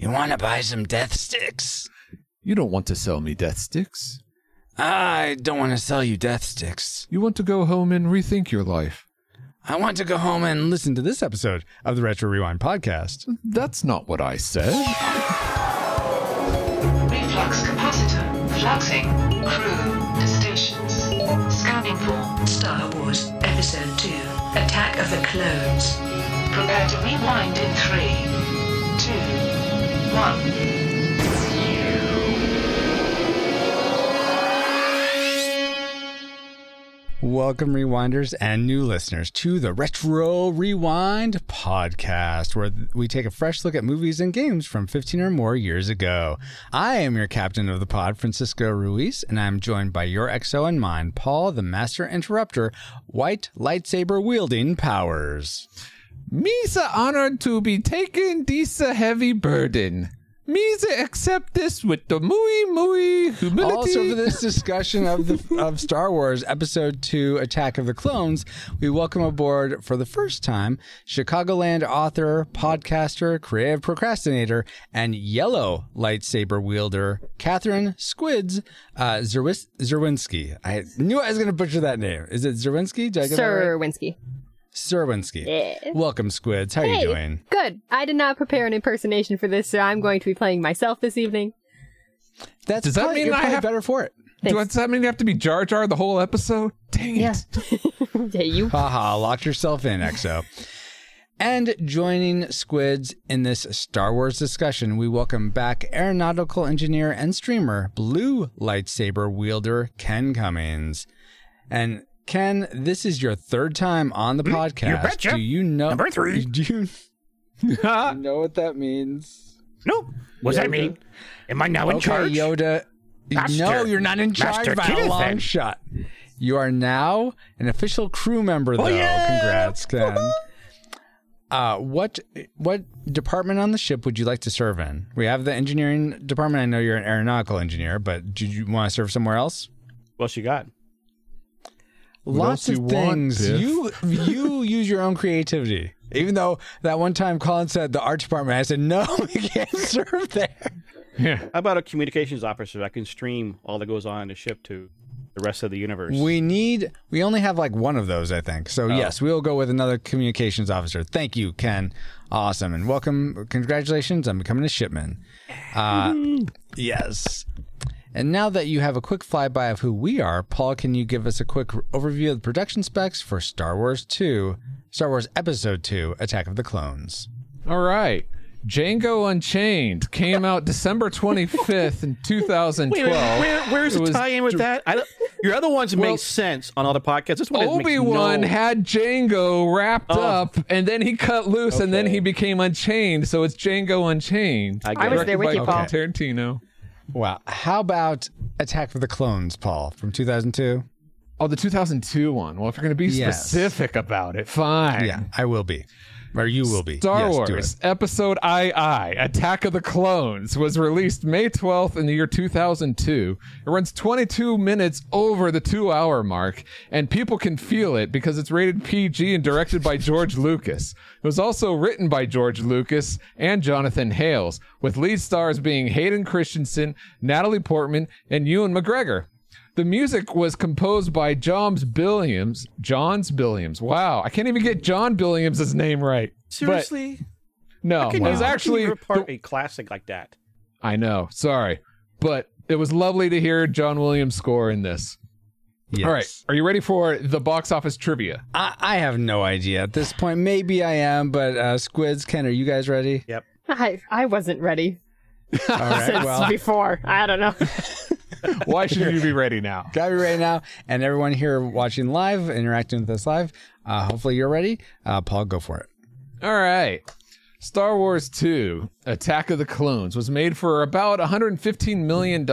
You want to buy some death sticks? You don't want to sell me death sticks. I don't want to sell you death sticks. You want to go home and rethink your life. I want to go home and listen to this episode of the Retro Rewind podcast. That's not what I said. Reflux capacitor. Fluxing. Crew to stations. Scanning for Star Wars Episode 2 Attack of the Clones. Prepare to rewind in 3, 2, 1. Welcome, rewinders and new listeners, to the Retro Rewind podcast, where we take a fresh look at movies and games from 15 or more years ago. I am your captain of the pod, Francisco Ruiz, and I'm joined by your XO and mine, Paul, the Master Interrupter, white lightsaber wielding powers. Me's honored to be taking this heavy burden. Me's accept this with the muy muy humility. Also, for this discussion of the of Star Wars Episode Two: Attack of the Clones, we welcome aboard for the first time Chicagoland author, podcaster, creative procrastinator, and yellow lightsaber wielder Catherine Squids uh, Zerwis- Zerwinski. I knew I was going to butcher that name. Is it Zerwinski? Did I get that right? Sir Winsky. Yeah. Welcome, Squids. How are Hey. you doing? Good. I did not prepare an impersonation for this, so I'm going to be playing myself this evening. That's Does that probably- mean I have- better for it? Do- Does that mean you have to be Jar Jar the whole episode? Dang it. Yeah. hey, you. Haha, locked yourself in, EXO. And joining Squids in this Star Wars discussion, we welcome back aeronautical engineer and streamer, blue lightsaber wielder, Ken Cummings. And Ken, this is your third time on the podcast. betcha. Do you know Number three. Do you know what that means? Nope. What's that mean? Am I now in okay, charge? Yoda. Master- no, you're not in charge Master by a long then. shot. You are now an official crew member, though. Oh, yeah! Congrats, Ken. Uh, what what department on the ship would you like to serve in? We have the engineering department. I know you're an aeronautical engineer, but do you want to serve somewhere else? What she got? Lots of you want, things. You you use your own creativity. Even though that one time Colin said the art department, I said no, we can't serve there. Yeah. How about a communications officer? I can stream all that goes on in the ship to the rest of the universe. We need. We only have like one of those, I think. So yes, we'll go with another communications officer. Thank you, Ken. Awesome and welcome. Congratulations on becoming a shipman. Uh, yes. And now that you have a quick flyby of who we are, Paul, can you give us a quick overview of the production specs for Star Wars Two, Star Wars Episode Two: Attack of the Clones? All right. Django Unchained came out December 25th in 2012. Wait, wait, where, where's the tie-in with dir- that? I don't, your other ones Well- make sense on other podcasts. This one Obi makes Wan no... had Django wrapped Oh. up, and then he cut loose, and then he became Unchained. So it's Django Unchained. I I get was there with you, by Paul. Tarantino. Wow. How about Attack of the Clones, Paul, from 2002? Oh, the 2002 one. Well, if you're going to be Yes. specific about it, fine. Yeah, I will be, or you will be. Star yes, Wars. Episode II, Attack of the Clones, was released May 12th in the year 2002. It runs 22 minutes over the two hour mark, and people can feel it because it's rated PG and directed by George Lucas. It was also written by George Lucas and Jonathan Hales, with lead stars being Hayden Christensen, Natalie Portman, and Ewan McGregor. The music was composed by Johns Billiams. Johns Billiams. Wow, I can't even get John Billiams' name right. But- Seriously? no, Can it was how actually. you rip apart the- a classic like that. I know. Sorry, but it was lovely to hear John Williams score in this. Yes. All right, are you ready for the box office trivia? I, I have no idea at this point. Maybe I am, but uh, Squids, Ken, are you guys ready? Yep. I, I wasn't ready All right. since well, before. I don't know. Why should you be ready now? got me ready now, and everyone here watching live, interacting with us live. Uh, hopefully you're ready. Uh, Paul, go for it. All right. Star Wars 2 Attack of the Clones was made for about $115 million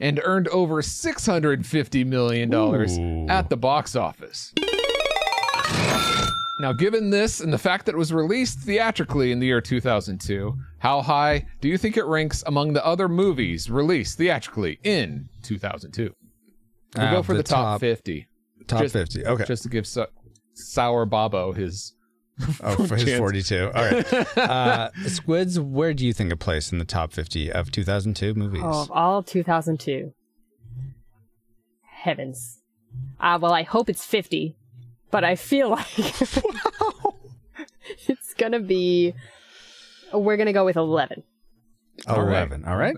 and earned over $650 million at the box office. Now, given this and the fact that it was released theatrically in the year 2002, how high do you think it ranks among the other movies released theatrically in 2002? We'll Uh, go for the the, top, top- 50. Top Just- 50. Okay. Just to give Sa- Sour Babo his Oh, for his 42. All right. Uh, Squids, where do you think it placed in the top 50 of 2002 movies? Oh, of all 2002. Heavens. Uh, well, I hope it's 50, but I feel like it's going to be. We're going to go with 11. 11. All right.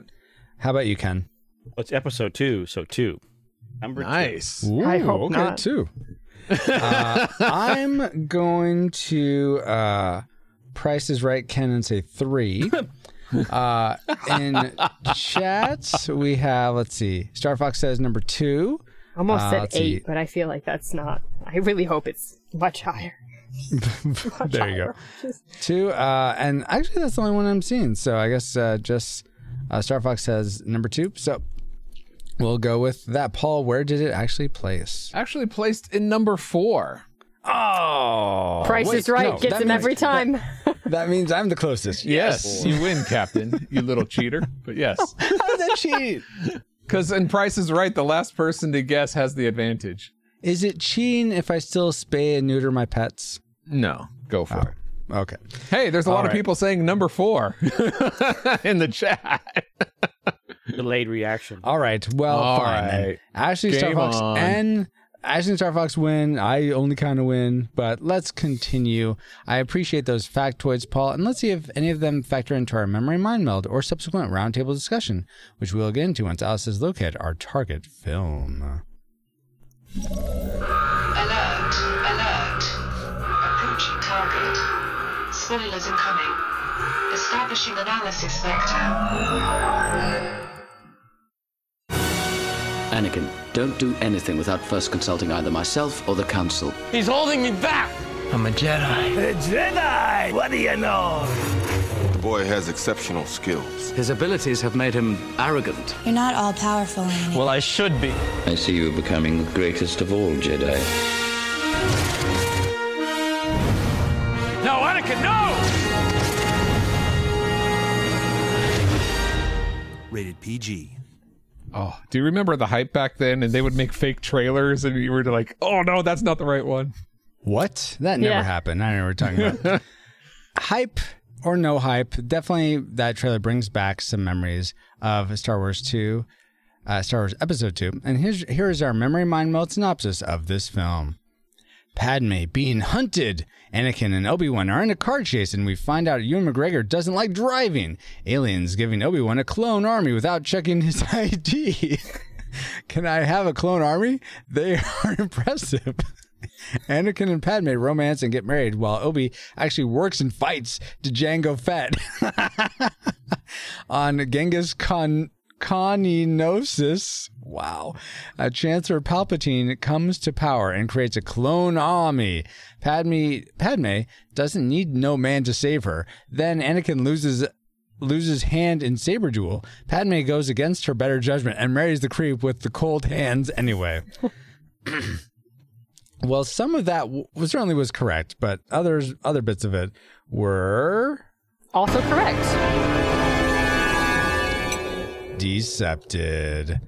How about you, Ken? Well, it's episode two, so two. Number Nice. I hope okay, not. two. uh, I'm going to uh, Price is Right, Ken, and say three. Uh, in chat, we have, let's see, Star Fox says number two. Almost Uh, said 8, see. but I feel like that's not. I really hope it's much higher. Much There you go. higher. Just- Two, uh, and actually, that's the only one I'm seeing. So I guess uh, just uh, Star Fox says number two. So we'll go with that. Paul, where did it actually place? Actually placed in number four. Oh, Price wait, is right. no, Gets that him means- every time. That means I'm the closest. Yes, you win, Captain. You little cheater. But yes, How's that cheat? Because in Price is Right, the last person to guess has the advantage. Is it cheating if I still spay and neuter my pets? No, go for oh, it. Okay. Hey, there's a lot All of people saying number four in the chat. Delayed reaction. All right. Well, All fine. then. right. Ashley Star Game Fox on. and Ashley and Star Fox win. I only kind of win, but let's continue. I appreciate those factoids, Paul, and let's see if any of them factor into our memory mind meld or subsequent roundtable discussion, which we'll get into once Alice has located our target film. Alert, alert. Approaching target. Spoilers incoming. Establishing analysis vector. Anakin, don't do anything without first consulting either myself or the Council. He's holding me back. I'm a Jedi. A Jedi? What do you know? The boy has exceptional skills. His abilities have made him arrogant. You're not all powerful, Anakin. Well, I should be. I see you becoming the greatest of all Jedi. No, Anakin, no! Rated PG. Oh, do you remember the hype back then? And they would make fake trailers, and you were like, "Oh no, that's not the right one." What? That never Yeah. happened. I don't know what we're talking about. hype or no hype, definitely that trailer brings back some memories of Star Wars 2, uh, Star Wars Episode 2. And here's, here is our memory mind meld synopsis of this film. Padme being hunted. Anakin and Obi-Wan are in a car chase, and we find out Ewan McGregor doesn't like driving. Aliens giving Obi-Wan a clone army without checking his ID. Can I have a clone army? They are impressive. Anakin and Padme romance and get married while Obi actually works and fights to Django Fett on Genghis Khan. Coninosis. Wow. Uh, Chancellor Palpatine comes to power and creates a clone army. Padme, Padme doesn't need no man to save her. Then Anakin loses loses hand in saber duel. Padme goes against her better judgment and marries the creep with the cold hands anyway. well, some of that w- certainly was correct, but others other bits of it were Also correct. Decepted.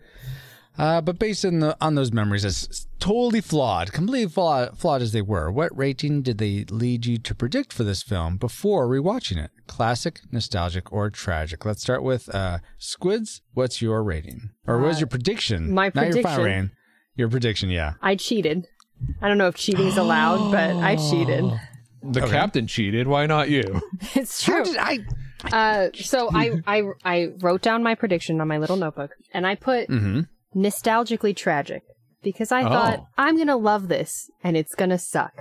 Uh, but based on, the, on those memories, as totally flawed, completely flawed, flawed as they were, what rating did they lead you to predict for this film before rewatching it? Classic, nostalgic, or tragic? Let's start with uh, Squids. What's your rating, or what was your prediction? Uh, my Not your final prediction- rating. Your prediction, yeah. I cheated. I don't know if cheating is allowed, but I cheated. The captain cheated. Why not you? It's true. I? Uh, so I, I I wrote down my prediction on my little notebook, and I put Mm-hmm. nostalgically tragic because I thought Oh. I'm gonna love this and it's gonna suck,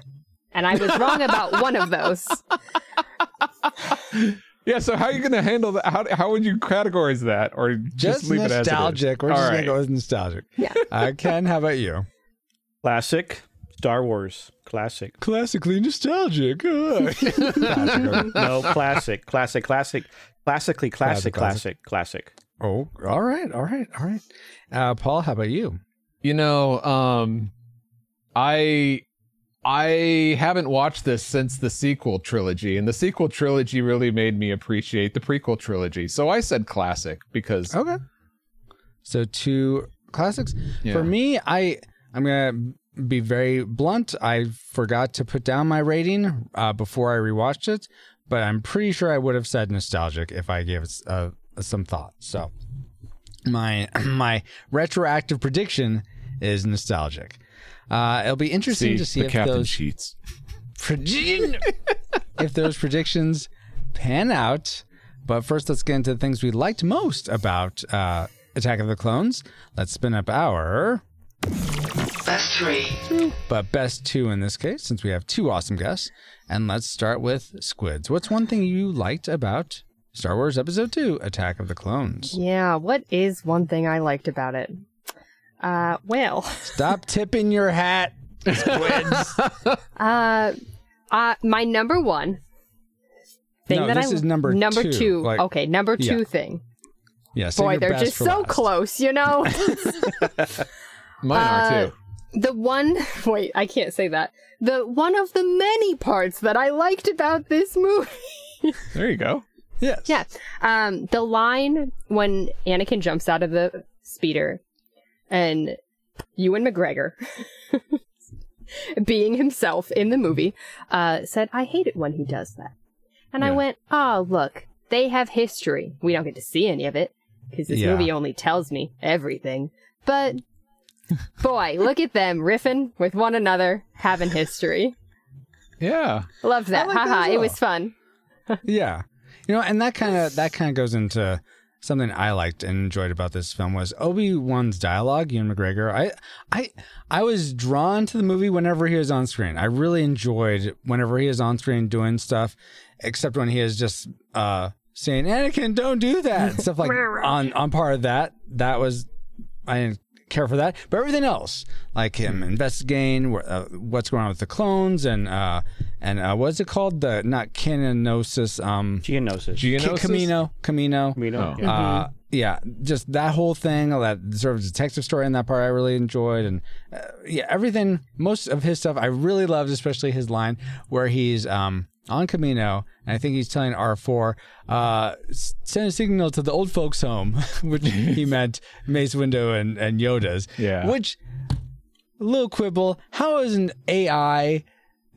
and I was wrong about one of those. Yeah. So how are you going to handle that? How how would you categorize that, or just, Just leave it as nostalgic. We're All just right. gonna go with nostalgic. Yeah. Uh, Ken, how about you? Classic Star Wars. Classic. Classically nostalgic. Uh. No, classic. Classic. Classic. Classically Classic, classic. classic. Classic. Classic. oh, all right, all right, all right. Uh, Paul, how about you? You know, um, I I haven't watched this since the sequel trilogy, and the sequel trilogy really made me appreciate the prequel trilogy. So I said classic because Okay. So two classics. Yeah. For me, I I'm gonna be very blunt. I forgot to put down my rating uh, before I rewatched it, but I'm pretty sure I would have said nostalgic if I gave it uh, some thought. So my my retroactive prediction is nostalgic. Uh, it'll be interesting to see if those prediction if those predictions pan out. But first, let's get into the things we liked most about uh, Attack of the Clones. Let's spin up our Best three. but best two in this case, since we have two awesome guests. And let's start with Squids. What's one thing you liked about Star Wars Episode 2 Attack of the Clones? Yeah, what is one thing I liked about it? Uh, well, Stop tipping your hat, Squids. uh, uh, my number one thing No, that this I is number number two, two. like- okay, number two Yeah. thing. yeah, Boy, they're just so last. close, you know. Mine Uh, are too. the one wait, I can't say that. The one of the many parts that I liked about this movie. There you go. Yes. Yeah. Um, the line when Anakin jumps out of the speeder and Ewan McGregor, being himself in the movie, uh, said, I hate it when he does that. And I went, oh, look, they have history. We don't get to see any of it because this Yeah. movie only tells me everything. But boy, look at them riffing with one another, having history. Yeah. Loved that. like that Haha, as it was fun. Yeah. You know, and that kind of that kind of goes into something I liked and enjoyed about this film was Obi Wan's dialogue. Ewan McGregor. I I I was drawn to the movie whenever he was on screen. I really enjoyed whenever he is on screen doing stuff, except when he is just uh saying Anakin, don't do that stuff like on on part of that. That was I didn't care for that, but everything else, like him investigating uh, what's going on with the clones and uh and uh, what's it called? The not caninosis, um, Geonosis. Ki- Geonosis? Kamino, Kamino. Kamino, Oh. yeah. Uh, yeah, just that whole thing, that sort of detective story in that part, I really enjoyed, and uh, yeah, everything. Most of his stuff, I really loved, especially his line where he's um on Kamino, and I think he's telling R four, uh, send a signal to the old folks' home, which he meant Mace Window and and Yoda's. Yeah. Which a little quibble. How is an AI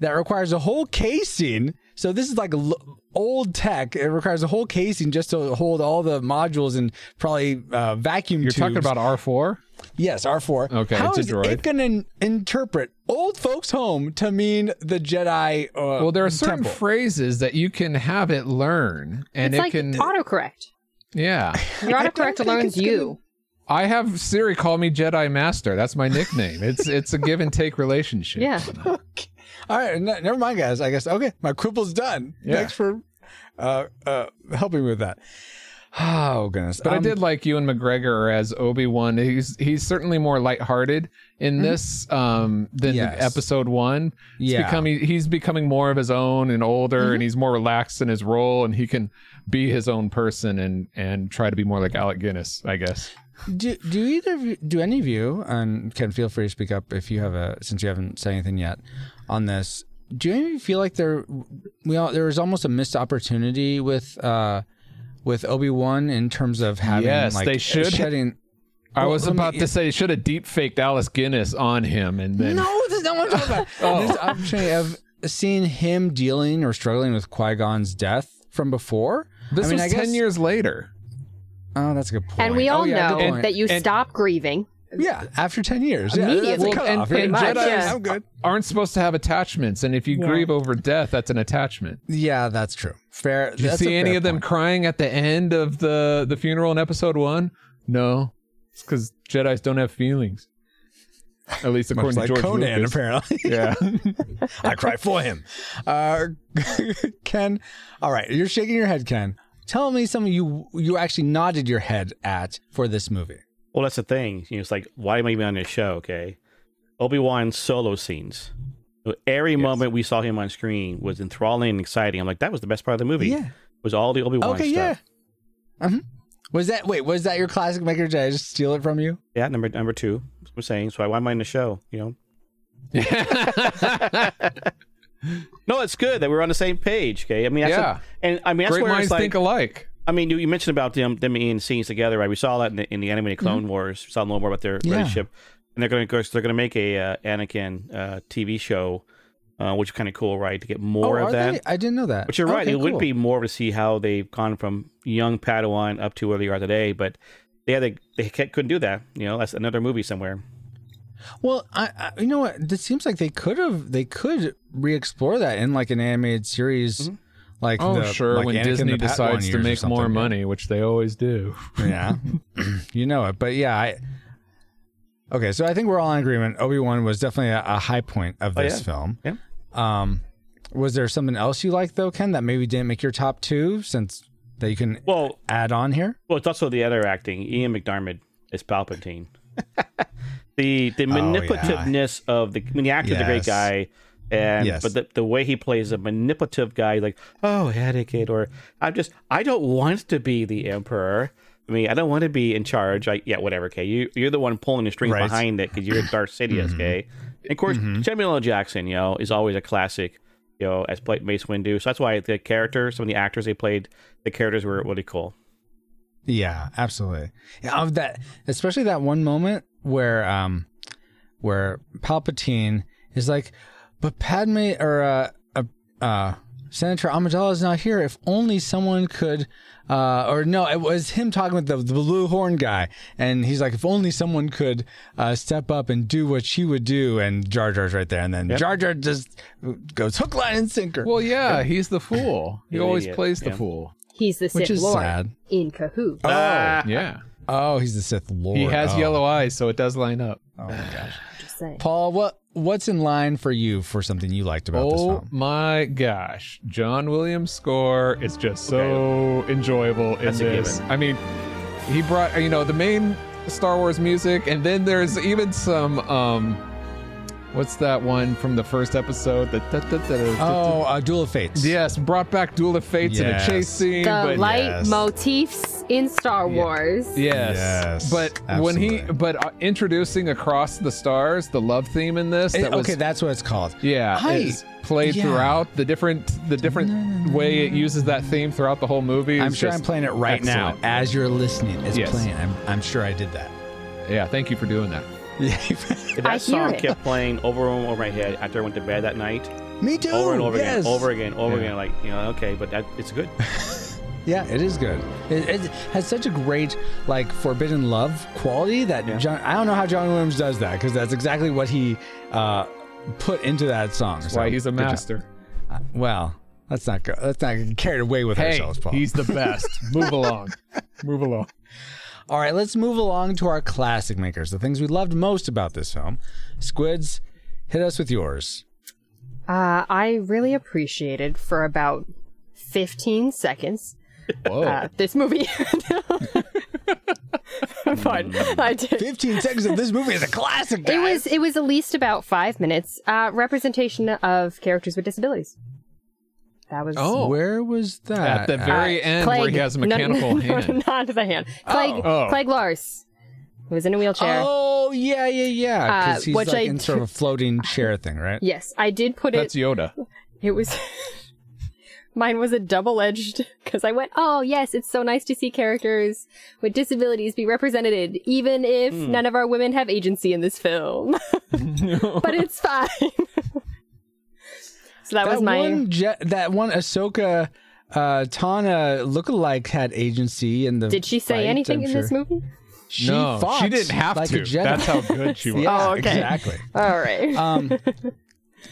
that requires a whole casing? So this is like a l- old tech. It requires a whole casing just to hold all the modules and probably uh, vacuum. You're talking about R4? yes, R four. Okay, How it's a is droid. it going to interpret old folks' home to mean the Jedi? Uh, Well, there are certain temple? phrases that you can have it learn, and it's it like can. autocorrect. yeah. Your autocorrect think learns it's you. I have Siri call me Jedi Master. That's my nickname. It's it's a give and take relationship. Yeah. All right, never mind, guys. I guess okay. My quibble's done. Yeah. Thanks for uh, uh, helping me with that. Oh goodness! But I Um, did like Ewan McGregor as Obi Wan. He's he's certainly more lighthearted in this um, than Mm-hmm. Yes. Episode One. He's Yeah. becoming he's becoming more of his own and older, Mm-hmm. and he's more relaxed in his role, and he can be his own person and and try to be more like Alec Guinness, I guess. Do do either of you, do any of you and can feel free to speak up if you have a since you haven't said anything yet on this. Do you feel like there we all, there was almost a missed opportunity with uh with Obi Wan in terms of having Yes, like they should- shedding. I Well, was me- about to say should have deep faked Alice Guinness on him, and then No, that's not what I'm talking about. Oh. This opportunity of seeing him dealing or struggling with Qui Gon's death from before. this I mean, was I ten guess- years later. Oh, that's a good point. And we all oh, yeah, know that you And- stop grieving. Yeah after ten years yeah, Immediately. that's a Well, and- cutoff, and right? Jedi- yeah. I'm good. Aren't supposed to have attachments, and if you grieve over death, that's an attachment. Yeah, that's true. Fair. Did you that's a see any fair of them point. crying at the end of the the funeral in episode one? No, it's because Jedi's don't have feelings. At least Much according like to George Conan, Lucas. apparently. Yeah. I cry for him. Uh, Ken, all right, you're shaking your head, Ken. Tell me something you you actually nodded your head at for this movie. Well, that's the thing. You know, it's like, why am I even on this show? Okay, Obi Wan solo scenes. Every moment we saw him on screen was enthralling and exciting. I'm like, that was the best part of the movie. Yeah. Was all the Obi Wan Okay, stuff. yeah. Uh-huh. Was that wait? Was that your classic maker? Did I just steal it from you? Yeah, number number two. I'm saying. So why am I in the show? You know. no, it's good that we're on the same page. Okay, I mean, that's Yeah. a- and I mean that's Great where minds it's like, think alike. I mean, you, you mentioned about them them being scenes together, right? We saw that in the, in the animated Clone Wars. We saw a little more about their Mm-hmm. Yeah. relationship. and they're going to they're going to make a uh, Anakin uh, TV show, uh, which is kind of cool, right? To get more oh, of that. they? I didn't know that. But you're right; Okay, it would be more to see how they've gone from young Padawan up to where they are today. But yeah, they they ca- couldn't do that. You know, that's another movie somewhere. Well, I, I you know what? It seems like they could have they could re-explore that in like an animated series, Mm-hmm. Like Oh, the, sure. like when Anakin Disney decides to make more something. money, which they always do. yeah, you know it. But yeah, I. Okay, so I think we're all in agreement. Obi Wan was definitely a, a high point of Oh, this yeah. film. Yeah. Um, was there something else you liked though, Ken, that maybe didn't make your top two, since that you can Well, add on here? well, it's also the other acting. Ian McDermott is Palpatine. the the manipulativeness of the I mean, the actor's a great guy, and Yes. but the the way he plays a manipulative guy, like oh etiquette, or I'm just I don't want to be the emperor. I mean, I don't want to be in charge. I, yeah, whatever. Okay, you you're the one pulling the strings Right. behind it because you're Darth Sidious. Okay, and of course Samuel L. Jackson, you know, is always a classic. You know, as played Mace Windu. So that's why the character, some of the actors they played, the characters were really cool. Yeah, absolutely. Yeah, of that, especially that one moment where, um, where Palpatine is like, "But Padme or uh, uh, uh Senator Amidala is not here. If only someone could." Uh, or no, it was him talking with the, the blue horn guy, and he's like, "If only someone could uh, step up and do what she would do." And Jar Jar's right there, and then Jar Jar just goes hook, line, and sinker. Well, yeah, he's the fool. He always idiot, plays the yeah. fool. He's the Which Sith is Lord sad. in cahoots. Ah, Yeah. oh, he's the Sith Lord. He has Oh. yellow eyes, so it does line up. Oh my gosh. Just saying. Paul, what what's in line for you for something you liked about this Oh film? my gosh. John Williams' score is just so enjoyable in That's a this. given. I mean, he brought, you know, the main Star Wars music, and then there's even some, um, what's that one from the first episode? The, da- da- da- da- Oh, uh, Duel of Fates. Yes, brought back Duel of Fates in a Yes. chase scene. The but light yes. motifs in Star Wars. Yes. Yes, But when he, but uh, introducing Across the Stars, the love theme in this, It- that was, okay, that's what it's called. yeah, I- is played yeah. throughout the different, the different way it uses that theme throughout the whole movie. I'm sure I'm playing it right now as you're listening. It's Yes. playing. I'm, I'm sure I did that. Yeah, thank you for doing that. Yeah. I that hear song it. kept playing over and over my head after I went to bed that night, Me too. over and over yes. again, over again, over Yeah. again, like you know, okay, but that it's good. Yeah, it is good. It, it has such a great like forbidden love quality that Yeah. John. I don't know how John Williams does that because that's exactly what he uh, put into that song. That's So, why he's a master. Uh, well, let's not go. Let's not get carried away with Hey, ourselves, Paul. he's the best. Move along. Move along. All right, let's move along to our classic makers, the things we loved most about this film. Squids, hit us with yours. Uh, I really appreciated for about 15 seconds Whoa. uh, this movie. but I did. 15 seconds of this movie is a classic, It was it was at least about five minutes. Uh, representation of characters with disabilities. That was Oh. Where was that? At the very Uh, end where Cliegg- he has a no, mechanical no, hand. Not the hand. Cliegg, Oh. Cliegg Lars. He was in a wheelchair. Oh, yeah, yeah, yeah. Uh, Because he's which like I- in sort of a floating chair thing, right? Yes, I did put That's it. That's Yoda. It was. Mine was a double edged because I went, oh, yes, it's so nice to see characters with disabilities be represented, even if Hmm. none of our women have agency in this film. but it's fine. So that, was my. one Je- that one Ahsoka uh, Tana lookalike had agency in the. Did she say fight, anything I'm in sure. this movie? She no, fought she didn't have like to. That's how good she was. yeah, Oh, okay. exactly. All right. Um,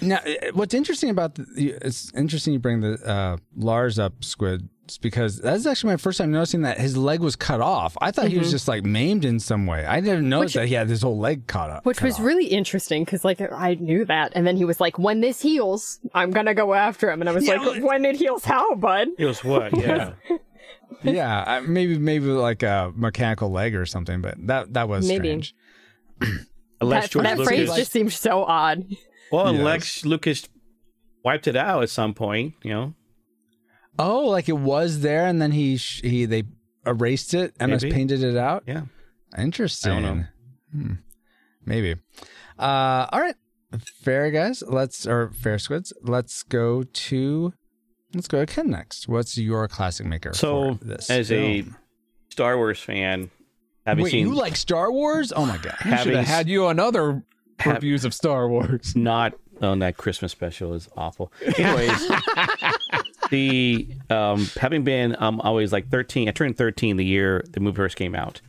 now, uh, what's interesting about the, it's interesting you bring the uh, Lars up, Squid, because that's actually my first time noticing that his leg was cut off. I thought he was just like maimed in some way. I didn't notice that he had his whole leg caught up. Which cut was off. really interesting because, like, I knew that. And then he was like, when this heals, I'm gonna go after him. And I was Yeah, like, well- when it heals, how, bud? It was what? Yeah. yeah, I- maybe maybe like a mechanical leg or something, but that that was Maybe. strange. That, that phrase just seemed so odd. Well, Yes. unless Lucas wiped it out at some point, you know. Oh, like it was there, and then he sh- he they erased it. and Maybe. painted it out. Yeah. Interesting. I don't know. Hmm. Maybe. Uh, all right, fair guys. Let's or fair squids. Let's go to let's go to Ken next. What's your classic maker? So, for this as a? Star Wars fan, Having Wait, seen you like Star Wars? Oh my god. Should having have had you on other have- reviews of Star Wars. not on that Christmas special is awful. Anyways, the um, having been um always like thirteen, I turned thirteen the year the movie first came out,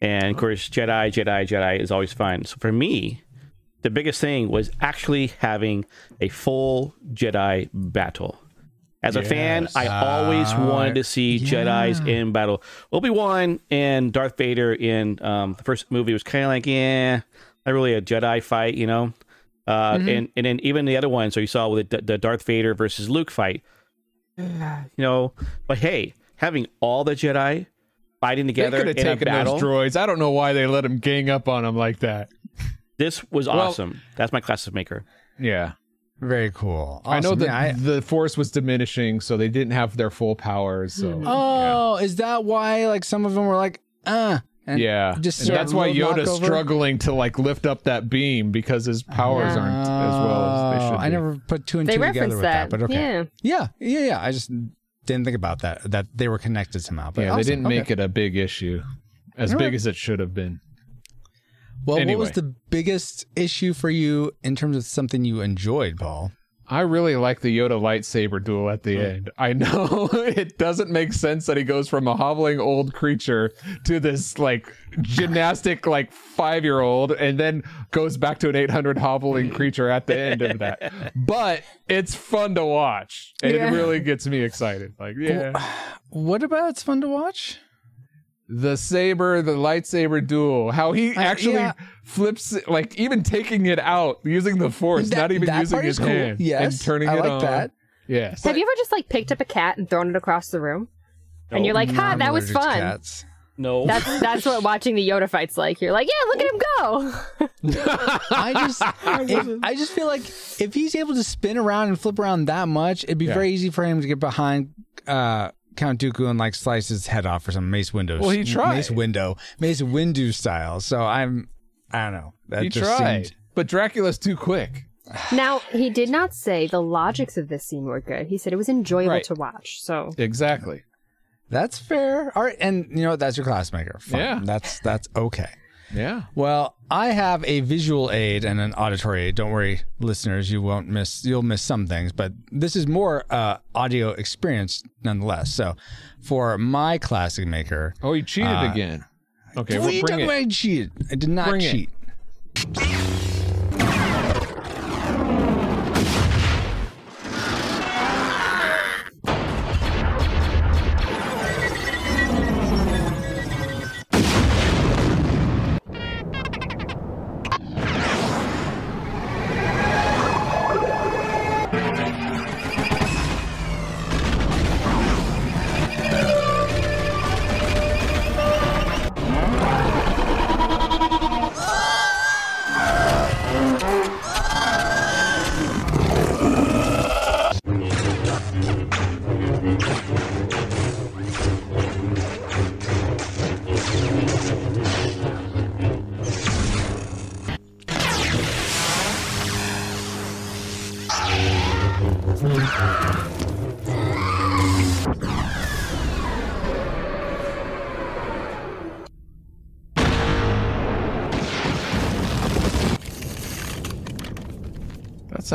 and of course Jedi, Jedi, Jedi is always fun. So for me, the biggest thing was actually having a full Jedi battle. As a fan, I always wanted to see Jedi's in battle. Obi Wan and Darth Vader in um, the first movie was kind of like, yeah, not really a Jedi fight, you know. Uh, and and then even the other one, so you saw with the, the Darth Vader versus Luke fight, you know. But hey, having all the Jedi fighting They together could have in a battle, those droids. I don't know why they let them gang up on them like that. this was awesome. That's my classic maker. Yeah. Very cool. I know Awesome. that Yeah, I- the force was diminishing, so they didn't have their full powers. So oh, is that why like some of them were like, uh and yeah, just And that's why little Yoda's knockover? struggling to like lift up that beam because his powers Yeah. aren't as well as they Oh, should. I be. never put two and They two together reference with that. that, but okay. Yeah. yeah, yeah, yeah. I just didn't think about that that they were connected somehow. But yeah, they didn't Okay. make it a big issue, as All big right. as it should have been. Well, what was the biggest issue for you in terms of something you enjoyed, Paul? I really like the Yoda lightsaber duel at the end. I know it doesn't make sense that he goes from a hobbling old creature to this like gymnastic like five year old and then goes back to an 800 hobbling creature at the end of that. But it's fun to watch. And Yeah. it really gets me excited. Like, yeah. What about it's fun to watch? The saber, the lightsaber duel, how he Uh, actually yeah. flips it, like even taking it out using the force, That- not even using his cool. hand Yes, and turning I it like on. that. Yes. Have you ever just like picked up a cat and thrown it across the room? And you're like, ha, that was fun. cats. No, That's that's what watching the Yoda fights like. You're like, yeah, look at him go. I just, if- I just feel like if he's able to spin around and flip around that much, it'd be Yeah. very easy for him to get behind uh, Count Dooku and like slice his head off or some Mace Window. Well, he tried. Mace Window, Mace Windu style. So I'm, I don't know. That he just tried, seemed- but Dracula's too quick. now he did not say the logics of this scene were good. He said it was enjoyable Right. to watch. So Exactly. That's fair. All right, and you know? That's your classmaker. Fine. Yeah. that's that's okay. Yeah. Well, I have a visual aid and an auditory aid. Don't worry, listeners, you won't miss. You'll miss some things, but this is more uh, audio experience nonetheless. So, for my classic maker, Oh, he cheated Uh, again. Okay, well, you bring it. I cheated. I did not Bring cheat. That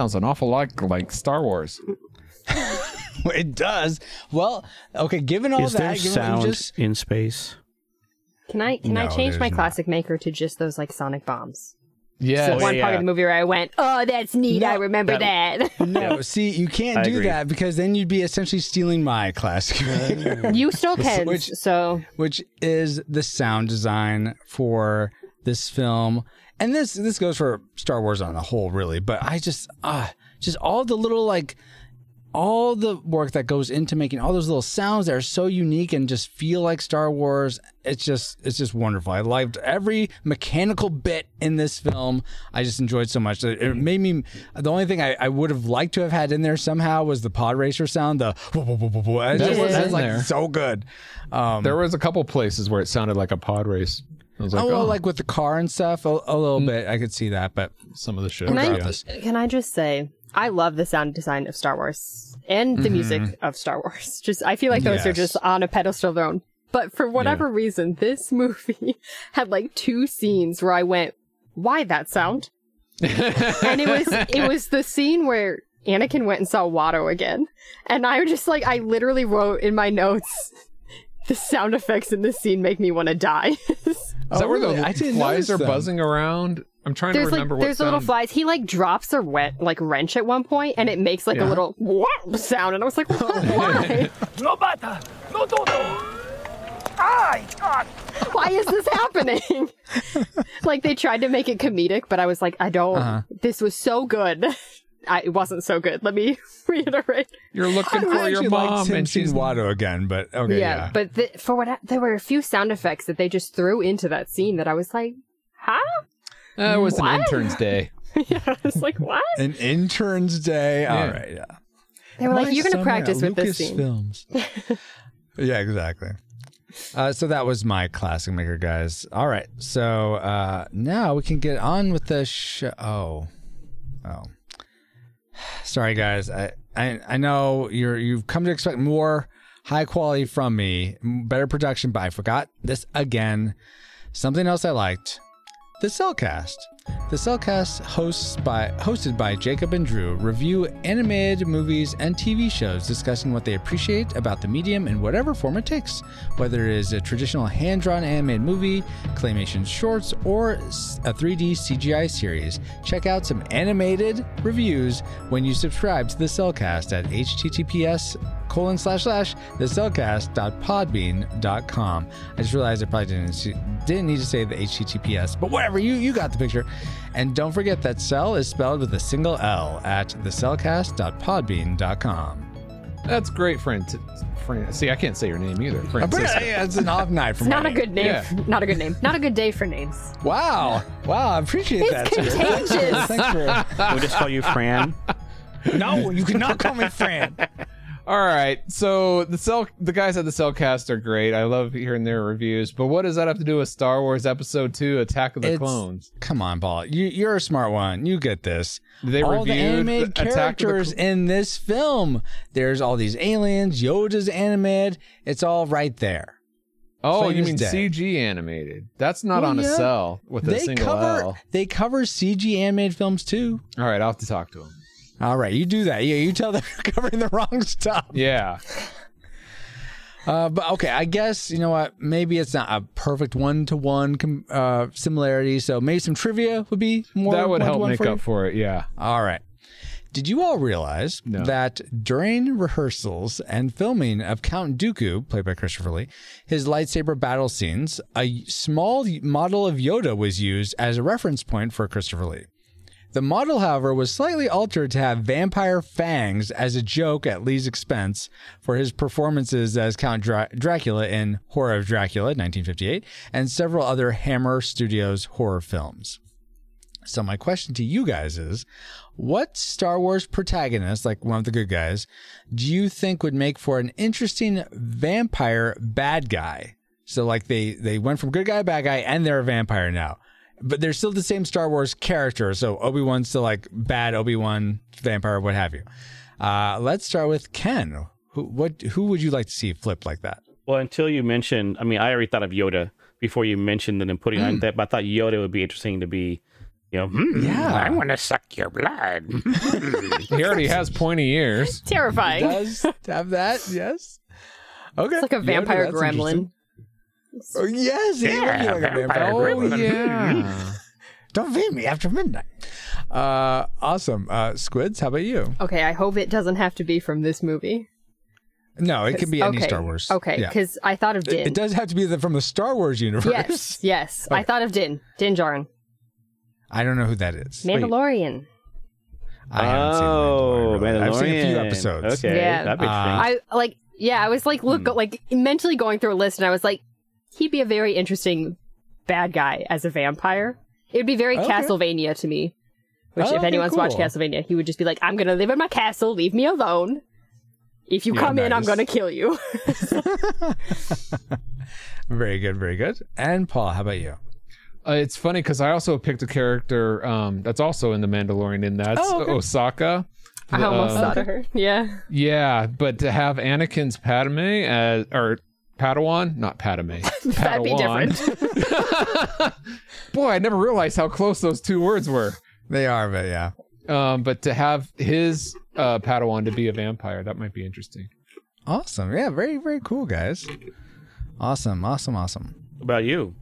sounds an awful lot like Star Wars. It does. Well, okay. Given all is there that, given what sound just in space? can I can I change my there's classic maker to just those like sonic bombs? Yes. the oh, one part yeah. of the movie where I went, oh, that's neat. I remember that. no. See, you can't I do agree. that because then you'd be essentially stealing my classic you still can. Which- so which is the sound design for this film. And this this goes for Star Wars on the whole, really. But I just ah, just all the little like all the work that goes into making all those little sounds that are so unique and just feel like Star Wars. It's just it's just wonderful. I loved every mechanical bit in this film. I just enjoyed so much. It it made me the only thing I, I would have liked to have had in there somehow was the pod racer sound. The whoa, whoa, whoa, whoa, whoa. It That just- was it's like there. so good. Um, There was a couple places where it sounded like a pod race. I was like, oh, oh, like with the car and stuff, a, a little bit. I could see that, but some of the shit. can I can I just say I love the sound design of Star Wars and the mm-hmm. music of Star Wars. Just I feel like those are just on a pedestal of their own. But for whatever reason, this movie had like two scenes where I went, "Why that sound?" and it was it was the scene where Anakin went and saw Watto again, and I was just like, I literally wrote in my notes, "The sound effects in this scene make me want to die." Is that where oh, really? I the flies are them. buzzing around? I'm trying there's to remember like what there's a little flies. He like drops a wet like wrench at one point, and it makes like a little whoop sound, and I was like, why? No bata! No dodo! Ay, God! why is this happening? like they tried to make it comedic, but I was like, I don't. Uh-huh. This was so good. I, it wasn't so good. Let me reiterate. You're looking for your mom, him and seeing she's Watto again, but okay, yeah, yeah. but the, for what there were a few sound effects that they just threw into that scene that I was like, huh? Uh, it was What? an intern's day. yeah, I was like, what? An intern's day. All Yeah. right, yeah. They were like, My you're gonna practice at with this scene. Lucasfilms. yeah, exactly. Uh, so that was my classic maker, guys. All right, so uh, now we can get on with the show. Oh, oh, sorry, guys. I, I I know you're you've come to expect more high quality from me, better production, but I forgot this again. Something else I liked: the Cellcast. The Cellcast hosts by hosted by Jacob and Drew review animated movies and TV shows discussing what they appreciate about the medium in whatever form it takes, whether it is a traditional hand-drawn animated movie, claymation shorts, or a 3D CGI series. Check out some animated reviews when you subscribe to the Cellcast at https colon slash slash the cellcast.podbean.com. I just realized I probably didn't didn't need to say the HTTPS, but whatever, you you got the picture. And don't forget that cell is spelled with a single L at thecellcast.podbean.com. That's great, friend. Fran- See, I can't say your name either. Francisco. Yeah, it's an off night for It's not a good name. Yeah. Not a good name. Not a good day for names. Wow, wow, I appreciate It's that. sir. contagious. Thanks for. We'll just call you Fran. No, you cannot call me Fran. All right, so the cell, the guys at the Cellcast are great. I love hearing their reviews. But what does that have to do with Star Wars Episode Two: Attack of the It's- Clones? Come on, Paul. You, you're a smart one. You get this. They all the animated the the characters Cl- in this film. There's all these aliens. Yoda's animated. It's all right there. Oh, plain you mean day. CG animated? That's not Well, on a yeah. cell with a They single cover L. they cover CG animated films too. All right, I'll have to talk to him. All right, you do that. Yeah, you tell them you're covering the wrong stuff. Yeah, Uh, but okay, I guess you know what? Maybe it's not a perfect one to one uh similarity. So maybe some trivia would be more. that would help make for you? up for it. Yeah. All right. Did you all realize No. that during rehearsals and filming of Count Dooku, played by Christopher Lee, his lightsaber battle scenes, a small model of Yoda was used as a reference point for Christopher Lee. The model, however, was slightly altered to have vampire fangs as a joke at Lee's expense for his performances as Count Dra- Dracula in Horror of Dracula, 1958, and several other Hammer Studios horror films. So my question to you guys is, what Star Wars protagonist, like one of the good guys, do you think would make for an interesting vampire bad guy? So like they they went from good guy to bad guy and they're a vampire now. But they're still the same Star Wars character. So Obi-Wan's still like bad Obi-Wan vampire what have you. Uh, let's start with Ken. Who what who would you like to see flip like that? Well, until you mentioned, I mean, I already thought of Yoda before you mentioned it and putting on that, but I thought Yoda would be interesting to be, you know, hmm, Yeah. I want to suck your blood. He already has pointy ears. Terrifying. Does have that? Yes. Okay. It's like a vampire that's gremlin. Interesting. Oh, yes, he would be Yeah, like a vampire vampire. Oh gremlin. yeah. Don't feed me after midnight. Uh, awesome. Uh, Squids, how about you? Okay, I hope it doesn't have to be from this movie. No, it can be any okay. Star Wars. Okay, Yeah. because I thought of Din. It, it does have to be the, from the Star Wars universe. Yes, yes. I thought of Din. Din Djarin. I don't know who that is. Mandalorian. I haven't seen oh, Mandalorian. really. I've seen a few Mandalorian. episodes. Okay, Yeah. that'd be interesting. I like yeah, I was like look like mentally going through a list and I was like, he'd be a very interesting bad guy as a vampire. It would be very Okay. Castlevania to me. Which Oh, if okay, anyone's watched. Castlevania, he would just be like, I'm gonna live in my castle, leave me alone. If you Yeah, come in, I'm gonna kill you. Very good, very good. And Paul, how about you? Uh, it's funny because I also picked a character um, that's also in the Mandalorian, and that's Oh, okay. Ahsoka. I almost Uh, thought of her. Yeah. Yeah, but to have Anakin's Padme as or Padawan, not Padme. That'd be Padawan. different. Boy, I never realized how close those two words were. They are, but yeah. Um, but to have his uh, Padawan to be a vampire, that might be interesting. Awesome. Yeah, very, very cool, guys. Awesome, awesome, awesome. What about you?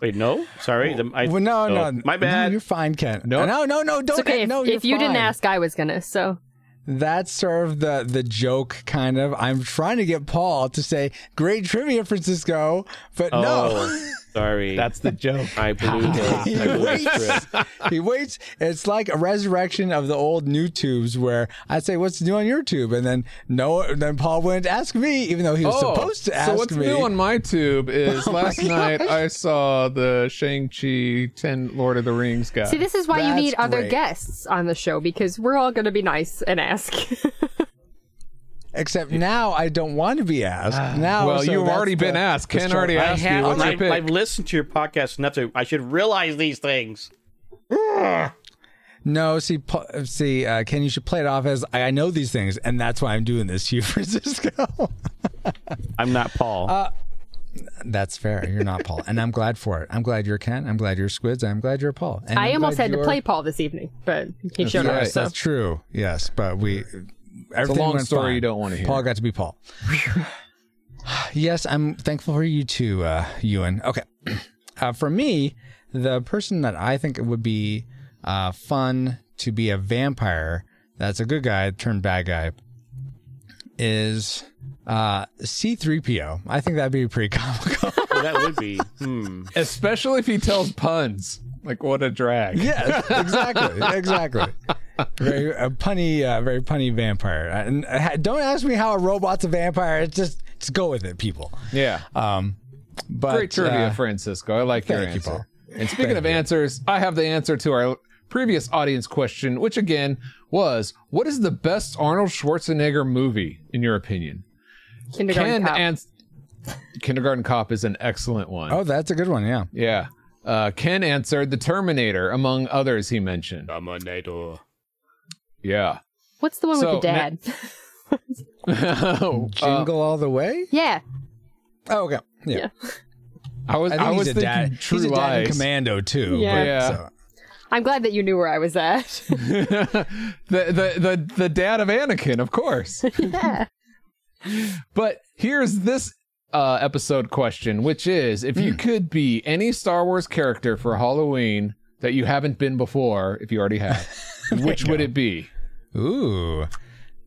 Wait, no. Sorry. The- I, well, no, oh, no. My No, bad. you're fine, Ken. No. no, no, no. Don't. It's okay. If, no, if you're you didn't ask, I was gonna. So That's sort of the the joke, kind of. I'm trying to get Paul to say great trivia, Francisco, but no. Oh. Oh, sorry. That's the joke. I blew the. he I blew waits. script. he waits. It's like a resurrection of the old new tubes where I say, "What's new on your tube?" and then no, then Paul wouldn't ask me, even though he was oh, supposed to ask Oh, so what's me. new on my tube is Oh last night. I saw the Shang-Chi 10 Lord of the Rings guy. see, this is why you need other great. guests on the show because we're all gonna be nice and ask. Except now I don't want to be asked. Now, well, so you've that's already been asked. the Ken start. already I asked you. What's I've, pick? I've listened to your podcast enough to. I should realize these things. No, see, Pa- see, uh, Ken, you should play it off as I, I know these things, and that's why I'm doing this to you, Francisco. I'm not Paul. Uh, that's fair. You're not Paul, and I'm glad for it. I'm glad you're Ken. I'm glad you're Squids. I'm glad you're Paul. And I I'm almost had to you're- play Paul this evening, but he showed up. Yes, So that's true. Yes, but we. Everything long went story fine. you don't wanna hear. Paul got to be Paul. yes, I'm thankful for you too, uh, Ewan. Okay, uh, for me, the person that I think it would be uh, fun to be a vampire that's a good guy turned bad guy is uh, C3PO. I think that'd be pretty comical. Well, that would be. Hmm. Especially if he tells puns. Like, what a drag. Yes, exactly, exactly. Very a punny, uh, very punny vampire. And uh, don't ask me how a robot's a vampire. It's just, just go with it, people. Yeah. Um, but Great trivia, uh, Francisco. I like your thank you, answer. Paul. And speaking of answers, I have the answer to our previous audience question, which again was, "What is the best Arnold Schwarzenegger movie in your opinion?" kindergarten Ken cop. ans- Kindergarten Cop is an excellent one. Oh, that's a good one. Yeah. Yeah. Uh, Ken answered The Terminator, among others he mentioned. Terminator. Yeah. What's the one So, with the dad? Uh, Jingle all the way. yeah, Oh, okay. Yeah. Yeah. I was I I, was he's a thinking dad. True he's a dad in Commando too. Yeah. but, Yeah. so- I'm glad that you knew where I was at. the, the the the dad of Anakin, of course. yeah. But here's this uh, episode question, which is if you could be any Star Wars character for Halloween that you haven't been before, if you already have, which would it be? Ooh.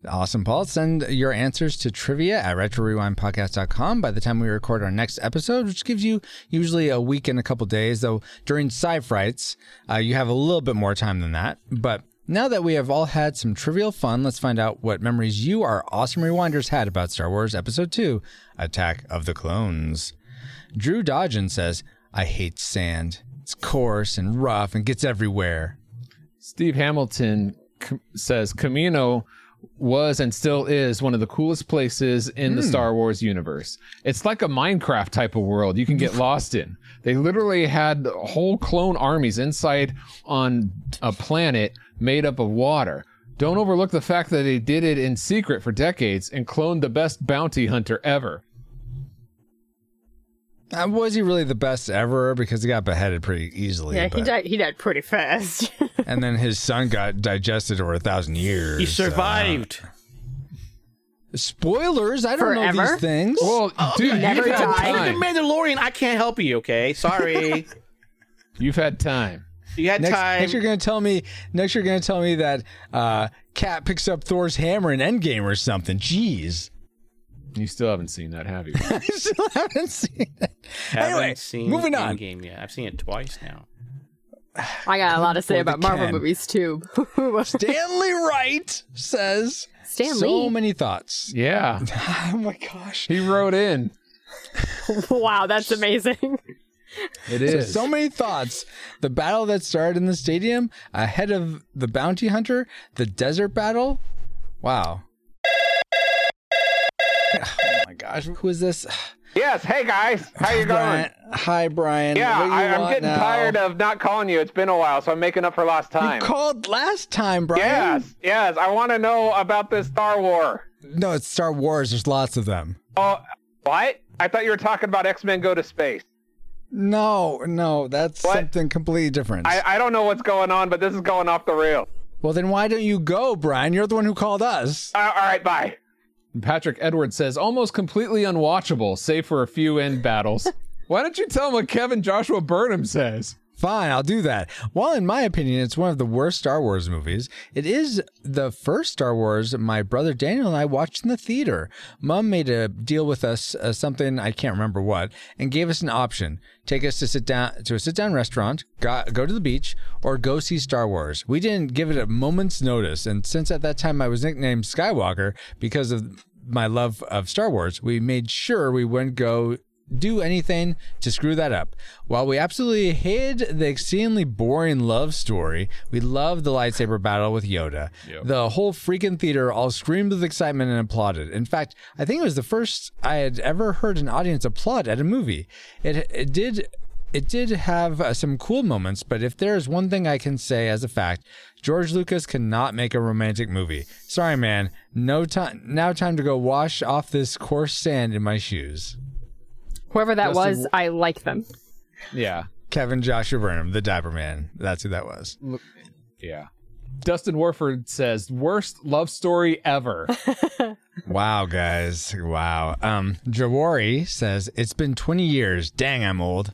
Awesome, Paul. Send your answers to trivia at retrorewindpodcast.com by the time we record our next episode, which gives you usually a week and a couple days, though during sci frights, uh, you have a little bit more time than that. But now that we have all had some trivial fun, let's find out what memories you, our awesome rewinders, had about Star Wars Episode 2 Attack of the Clones. Drew Dodgen says, I hate sand. It's coarse and rough and gets everywhere. Steve Hamilton c- says Kamino was and still is one of the coolest places in the Star Wars universe. It's like a Minecraft type of world you can get lost in. They literally had whole clone armies inside on a planet made up of water. Don't overlook the fact that they did it in secret for decades and cloned the best bounty hunter ever. Uh, was he really the best ever? Because he got beheaded pretty easily. Yeah, he but- died. He died pretty fast. and then his son got digested over a thousand years. He survived. Uh, spoilers! I don't know these things. Well, dude, never you've died. the time. Mandalorian. I can't help you. Okay, sorry. You've had time. you had next, time. next you're gonna tell me. Next you're gonna tell me that uh, Cat picks up Thor's hammer in Endgame or something. Jeez, You still haven't seen that, have you? I still haven't seen it. Haven't anyway, seen moving on. Game yet. I've seen it twice now. I got a lot to say about Marvel Ken. movies too. Stanley Wright says Stan so many thoughts. Yeah. Oh my gosh. He wrote in. wow, that's amazing. It is. So, so many thoughts. The battle that started in the stadium, ahead of the bounty hunter, the desert battle. Wow. Oh my gosh, who is this? Yes. Hey guys, how you going? Hi, Brian. Yeah, What do you I, I'm getting now? tired of not calling you. It's been a while, so I'm making up for lost time. You called last time, Brian. yes, yes. I want to know about this Star War. No, it's Star Wars. There's lots of them. Oh, what? I thought you were talking about X Men Go to Space. No, no, that's What? something completely different. I, I don't know what's going on, but this is going off the rail. well, then why don't you go, Brian? You're the one who called us. Uh, all right, bye. Patrick Edwards says almost completely unwatchable, save for a few end battles. Why don't you tell him what Kevin Joshua Burnham says? Fine, I'll do that. While in my opinion, it's one of the worst Star Wars movies, it is the first Star Wars my brother Daniel and I watched in the theater. Mom made a deal with us, uh, something I can't remember what, and gave us an option: take us to sit down to a sit-down restaurant, go, go to the beach, or go see Star Wars. We didn't give it a moment's notice, and since at that time I was nicknamed Skywalker because of my love of Star Wars, we made sure we wouldn't go do anything to screw that up. While we absolutely hated the exceedingly boring love story, we loved the lightsaber battle with Yoda. The whole freaking theater all screamed with excitement and applauded. In fact, I think it was the first I had ever heard an audience applaud at a movie. It, it did. It did have uh, some cool moments, but if there is one thing I can say as a fact, George Lucas cannot make a romantic movie. Sorry, man. No time. Now, time to go wash off this coarse sand in my shoes. Whoever that Justin- was, I like them. Yeah. Kevin Joshua Burnham, the Diaper Man. That's who that was. Yeah. Dustin Warford says worst love story ever. Wow, guys. Wow. Um, Jawari says it's been 20 years. Dang, I'm old.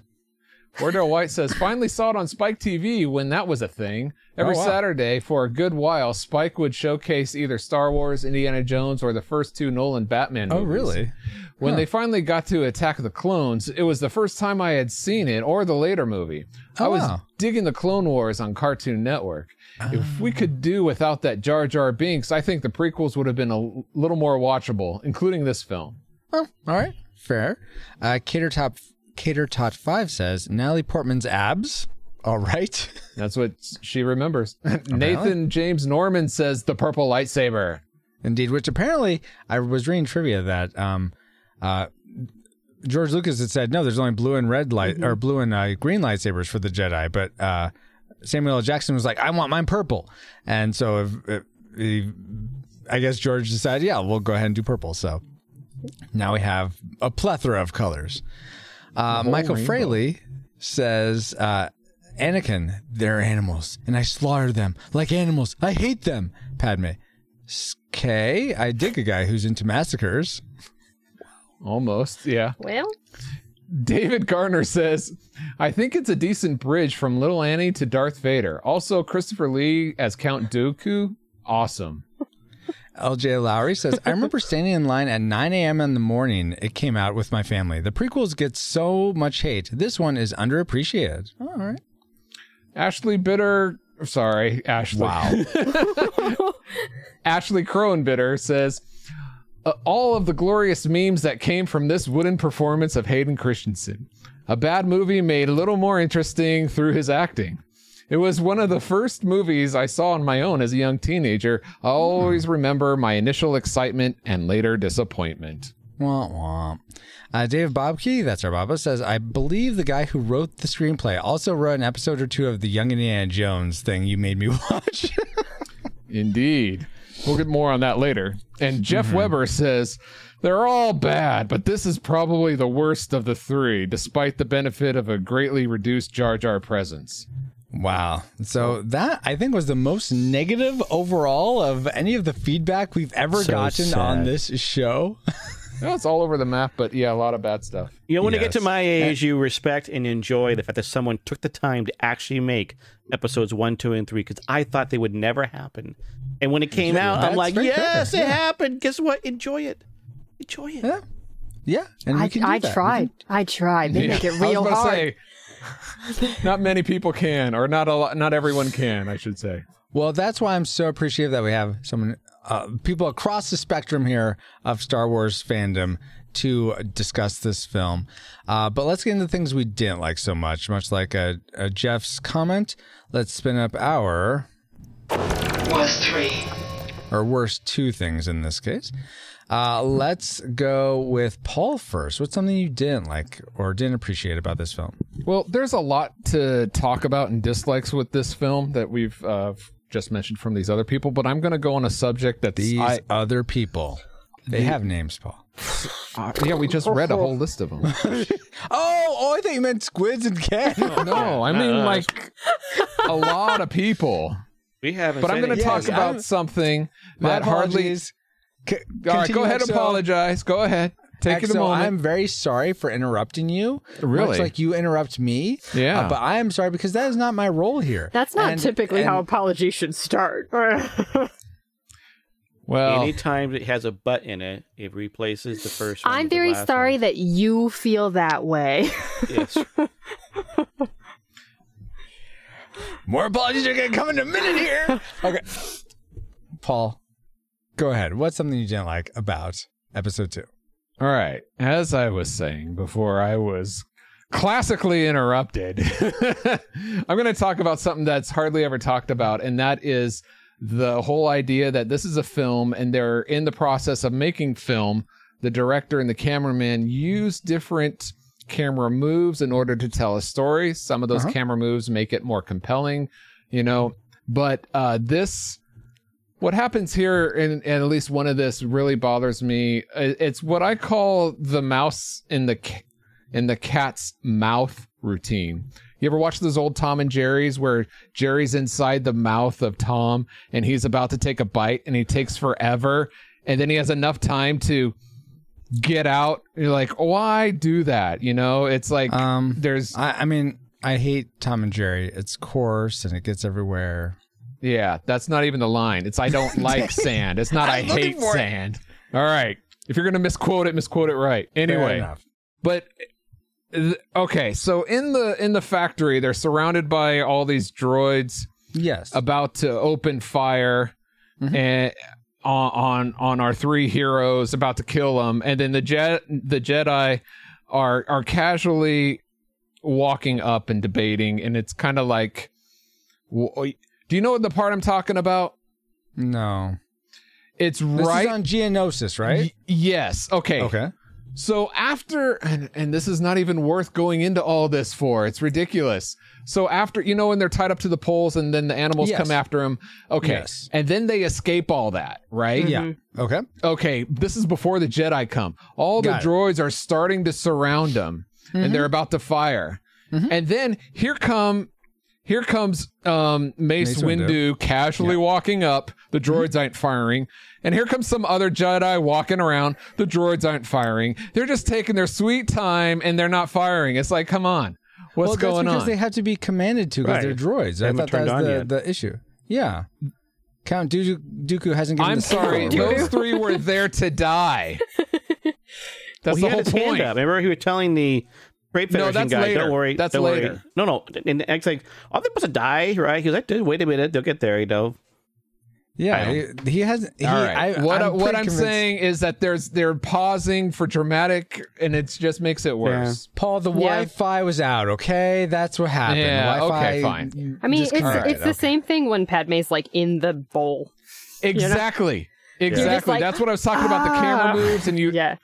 Wardell White says finally saw it on Spike TV when that was a thing. Every Oh, wow. Saturday for a good while, Spike would showcase either Star Wars, Indiana Jones, or the first two Nolan Batman Oh, really? When they finally got to Attack of the Clones, it was the first time I had seen it or the later movie. I Oh, was wow. digging the Clone Wars on Cartoon Network. If we could do without that Jar Jar Binks, I think the prequels would have been a little more watchable, including this film. Oh, all right. Fair. Uh, Cater Top Cater Tot 5 says Natalie Portman's abs. All right. That's what she remembers. Nathan James Norman says the purple lightsaber. Indeed, which apparently I was reading trivia that um, uh, George Lucas had said no, there's only blue and red light or blue and uh, green lightsabers for the Jedi, but uh, Samuel L. Jackson was like, I want mine purple, and so if, if he, I guess George decided, yeah, we'll go ahead and do purple. So now we have a plethora of colors. Uh, Michael rainbow. Fraley says, uh, Anakin, they're animals, and I slaughter them like animals. I hate them. Padme. Okay, I dig a guy who's into massacres. Almost, yeah. Well, David Garner says, I think it's a decent bridge from Little Annie to Darth Vader. Also, Christopher Lee as Count Dooku, awesome. LJ Lowry says, I remember standing in line at 9 a.m. in the morning. It came out with my family. The prequels get so much hate. This one is underappreciated. All right. Ashley Bitter, sorry, Ashley. Wow. Ashley Crowenbitter says, "Uh, all of the glorious memes that came from this wooden performance of Hayden Christensen. A bad movie made a little more interesting through his acting. It was one of the first movies I saw on my own as a young teenager. I always remember my initial excitement and later disappointment. Wah, wah. Uh, Dave Bobke, that's our Baba, says, I believe the guy who wrote the screenplay also wrote an episode or two of the Young Indiana Jones thing you made me watch. Indeed. We'll get more on that later. And Jeff Weber says, they're all bad, but this is probably the worst of the three, despite the benefit of a greatly reduced Jar Jar presence. Wow. So that, I think, was the most negative overall of any of the feedback we've ever So gotten on this show. Yeah, it's all over the map, but yeah, a lot of bad stuff. You know, when you get to my age, you respect and enjoy the fact that someone took the time to actually make episodes one, two, and three because I thought they would never happen. And when it came out, I'm like, yes, fair. it Yeah. happened. Guess what? Enjoy it. Enjoy it. Yeah. Yeah. And we I, can do I that. We tried. can- I tried. They make it I was real hard. say, not many people can, or not a lot, not everyone can, I should say. Well, that's why I'm so appreciative that we have someone, uh, people across the spectrum here of Star Wars fandom to discuss this film. Uh, but let's get into things we didn't like so much, much like uh uh Jeff's comment. Let's spin up our, Worst three. or worst two things in this case. Uh, let's go with Paul first. What's something you didn't like or didn't appreciate about this film? Well, there's a lot to talk about and dislikes with this film that we've uh, just mentioned from these other people, but I'm going to go on a subject that These I, other people. They have names, Paul. Uh, yeah, we just read a whole list of them. Oh, oh, I thought you meant squids and Ken. no, I mean like a lot of people. We haven't. But I'm going to it. talk about I'm- something My that hardly. Apologies. C- All right, go ahead and XO. apologize. Go ahead. Take it a XO, moment. I'm very sorry for interrupting you. Really? Much like you interrupt me. Yeah. Uh, but I am sorry because that is not my role here. That's not And- typically and- how apologies should start. well, Anytime it has a butt in it, it replaces the first one. I'm very sorry one. that you feel that way. Yes. More apologies are going to come in a minute here. okay. Paul, go ahead. What's something you didn't like about episode two? all right. As I was saying before, I was classically interrupted. I'm going to talk about something that's hardly ever talked about, and that is the whole idea that this is a film and they're in the process of making film. The director and the cameraman use different camera moves in order to tell a story. Some of those Uh-huh. camera moves make it more compelling, you know. But uh, this, what happens here, and, and at least one of this really bothers me. It's what I call the mouse in the in the cat's mouth routine. You ever watch those old Tom and Jerry's where Jerry's inside the mouth of Tom and he's about to take a bite and he takes forever and then he has enough time to get out. You're like, why do that? You know, it's like Um, there's I, I mean, I hate Tom and Jerry. It's coarse and it gets everywhere. Yeah, that's not even the line. It's I don't like sand. It's not I hate for it. sand. All right. If you're gonna misquote it, misquote it right. Anyway, but okay, so in the in the factory, they're surrounded by all these droids Yes. about to open fire and on, on on our three heroes about to kill them and then the jet the jedi are are casually walking up and debating and it's kind of like do you know what the part i'm talking about no. it's This right is on Geonosis, right? Y- yes okay okay. so after and, and this is not even worth going into all this for it's ridiculous so after you know when they're tied up to the poles and then the animals Yes. come after them okay Yes. and then they escape all that right Yeah. Mm-hmm. Okay. okay this is before the jedi come all the Got it. droids are starting to surround them and they're mm-hmm. about to fire mm-hmm. and then here come here comes um, Mace, Mace Windu, Windu. casually walking up. The droids aren't firing. And here comes some other Jedi walking around. The droids aren't firing. They're just taking their sweet time and they're not firing. It's like, come on. What's well, going because on? they have to be commanded to because Right. they're droids. They I haven't thought that was on the, yet. the issue. Yeah. Count Dooku, Dooku hasn't given I'm the sorry. Those three were there to die. That's well, he the had whole his hand point. up. Remember, he was telling the Great No, that's guy, later. "Don't worry, That's don't worry." later. No, no, and it's like, "Are they supposed to die?" Right? He was like, "Dude, "Wait a minute, they'll get there." You know. Yeah, he, he hasn't. He, All right. I, what I'm I'm what I'm convinced- saying is that there's they're pausing for dramatic, and it just makes it worse. Paul, the Yeah. Wi-Fi was out. Okay, that's what happened. Yeah, The Wi-Fi okay, fine. I mean, it's disconnected. it's the same thing when Padme's like in the bowl. Exactly. Exactly. like, That's what I was talking about. The camera "Ah." moves, and you. Yeah.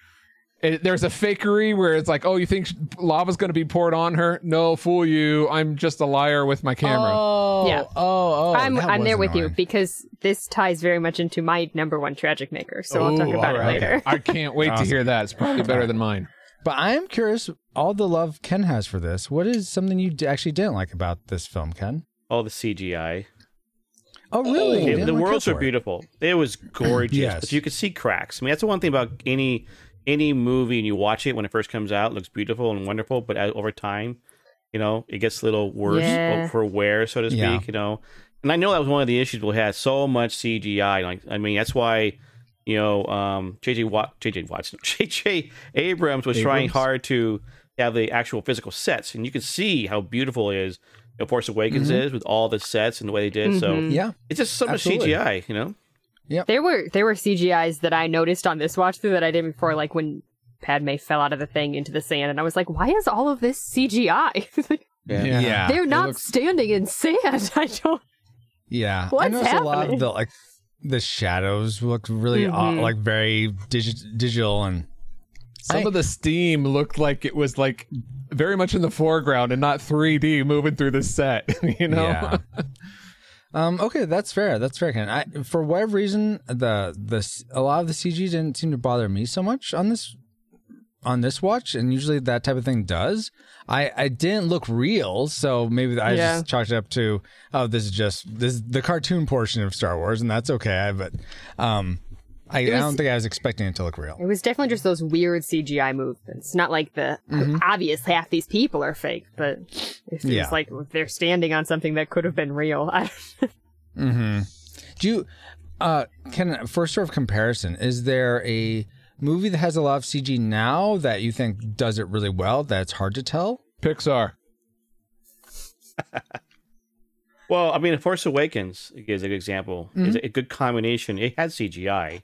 It- there's a fakery where it's like, oh, you think lava's going to be poured on her? No, fool you. I'm just a liar with my camera. Oh, Yeah. Oh, oh. I'm I'm was there with you because this ties very much into my number one tragic maker. So I'll talk about all it right. later. I can't wait to hear that. It's probably better than mine. But I am curious. All the love Ken has for this. What is something you d- actually didn't like about this film, Ken? All the CGI. Oh, really? You It- the like worlds that are for it? beautiful. It was gorgeous, Yes. but you could see cracks. I mean, that's the one thing about any any movie, and you watch it when it first comes out, it looks beautiful and wonderful, but as, over time, you know, it gets a little worse Yeah. for wear, so to speak. Yeah. You know, and I know that was one of the issues we had so much CGI. Like, I mean, that's why. You know, um, JJ Watt, JJ Watson, JJ Abrams was trying hard to have the actual physical sets, and you can see how beautiful it is. You know, Force Awakens is with all the sets and the way they did. So Mhm. Yeah. it's just so much Absolutely. CGI, you know. There were there were CGIs that I noticed on this watch through that I didn't before, like when Padme fell out of the thing into the sand, and I was like, "Why is all of this CGI? Yeah. Yeah. They're not looks- standing in sand." I don't. Yeah. What's I What's noticed a lot of the like the shadows looked really aw- Mhm. like very digi- digital and Some I- of the steam looked like it was like very much in the foreground and not 3D moving through the set. you know? Yeah. Um, okay, that's fair. That's fair, Ken. I, for whatever reason, the the a lot of the CG didn't seem to bother me so much on this on this watch, and usually that type of thing does. I I didn't look real, so maybe I Yeah. just chalked it up to oh, this is just this is the cartoon portion of Star Wars, and that's okay. But um, I, I don't think I was expecting it to look real. It was definitely just those weird CGI movements. Not like the obvious half these people are fake, but it feels Yeah. like they're standing on something that could have been real. Mm-hmm. Do you, uh, can for sort of comparison, is there a movie that has a lot of CG now that you think does it really well that's hard to tell? Pixar. Well, I mean, Force Awakens is a good example. It's a good combination. It has CGI,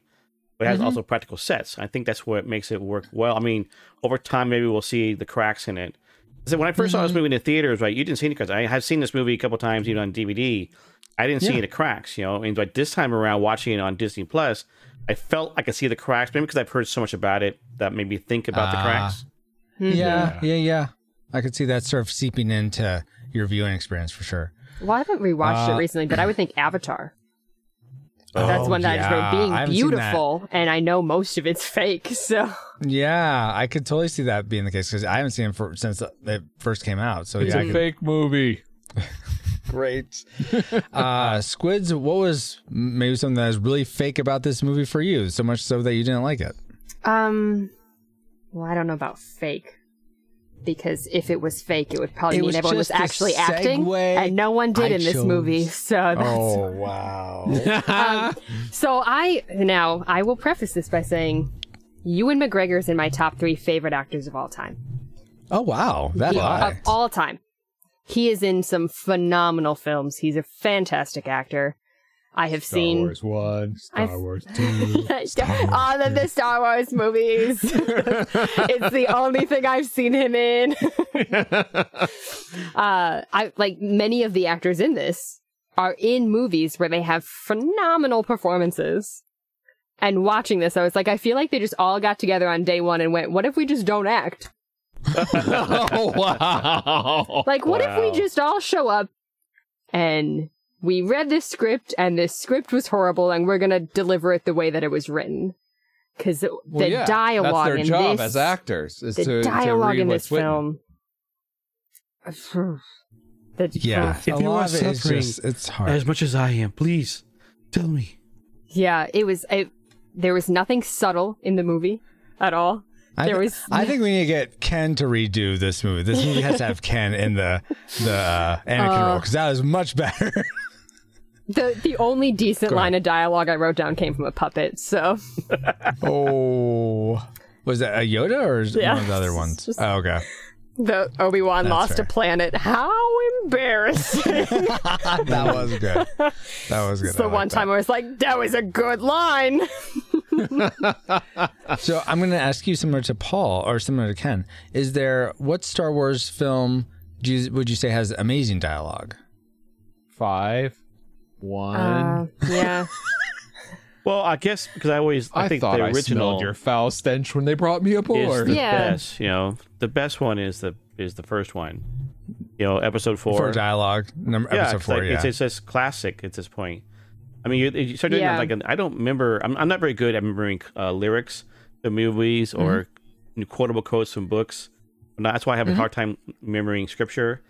but it has also practical sets. I think that's what makes it work well. I mean, over time, maybe we'll see the cracks in it. So when I 1st saw this movie in the theaters, right, you didn't see any cracks. I have seen this movie a couple times, even on DVD. I didn't see any cracks, you know. And like this time around, watching it on Disney Plus, I felt I could see the cracks. Maybe because I've heard so much about it that made me think about the Ah. cracks. Yeah, yeah, yeah. I could see that sort of seeping into your viewing experience for sure. well, I haven't rewatched Uh, it recently, but I would think Avatar. That's one that I yeah, remember being haven't seen that. beautiful, and I know most of it's fake. So Yeah, I could totally see that being the case because I haven't seen it for since it first came out. So It's yeah, I a could- fake movie. great. uh, Squids, what was maybe something that was really fake about this movie for you? So much so that you didn't like it. Um, well, I don't know about fake. Because if it was fake, it would probably It mean was everyone was actually acting, and no one did I in this chose. movie. So that's Oh wow! um, so I now I will preface this by saying, Ewan McGregor is in my top three favorite actors of all time. oh wow! That He- of all time. He is in some phenomenal films. He's a fantastic actor. I have seen Star Wars One, Star Wars Two. all of the Star Wars movies. it's the only thing I've seen him in. uh, I like many of the actors in this are in movies where they have phenomenal performances. And watching this, I was like, I feel like they just all got together on day one and went, "What if we just don't act? oh wow! Like, what if we just all show up and we read this script and this script was horrible and we're gonna deliver it the way that it was written? Because the Well, yeah, dialogue that's their in job this, as actors is the to, to dialogue read in this film. the, yeah, If a you lot are of it is suffering just it's hard. As much as I am, please tell me. yeah, it was. It, there was nothing subtle in the movie at all. I, there was. I think we need to get Ken to redo this movie. This movie has to have Ken in the the uh, Anakin Uh, role because that is much better. the the only decent Go ahead. line of dialogue I wrote down came from a puppet. So oh, was that a Yoda or is Yeah. one of the other ones? Just- Oh, okay, the Obi Wan That's lost fair. a planet. How embarrassing! that was good. That was good. It's the I like one that. time I was like, that was a good line. So I'm going to ask you similar to Paul or similar to Ken. Is there what Star Wars film do you, would you say has amazing dialogue? Five, one. Uh, yeah. Well, I guess because I always I, I, think thought the I original smelled your foul stench when they brought me is aboard. the Yeah. best. You know, the best one is the is the first one. You know, episode four. For dialogue, number yeah, episode it's four. like, yeah. it's, it's just classic at this point. I mean, you, you start doing Yeah. that, like I don't remember. I'm, I'm not very good at remembering uh, lyrics to movies or Mm-hmm. quotable quotes from books. And That's why I have a hard time remembering scripture.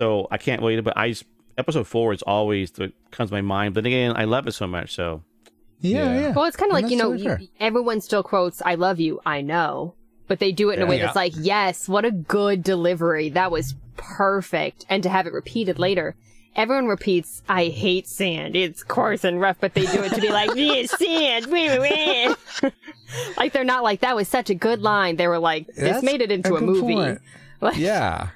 So I can't wait. But I just, episode four is always what comes to my mind. But again, I love it so much. So yeah, Yeah. yeah. Well, it's kind of like, you know, totally you, everyone still quotes, I love you, I know. But they do it in a way Yeah. that's like, yes, what a good delivery. That was perfect. And to have it repeated later. Everyone repeats, I hate sand. It's coarse and rough, but they do it to be like, yeah, sand. wah, wah, wah." like, they're not like, that was such a good line. They were like, this That's made it into a a, movie. Like, yeah.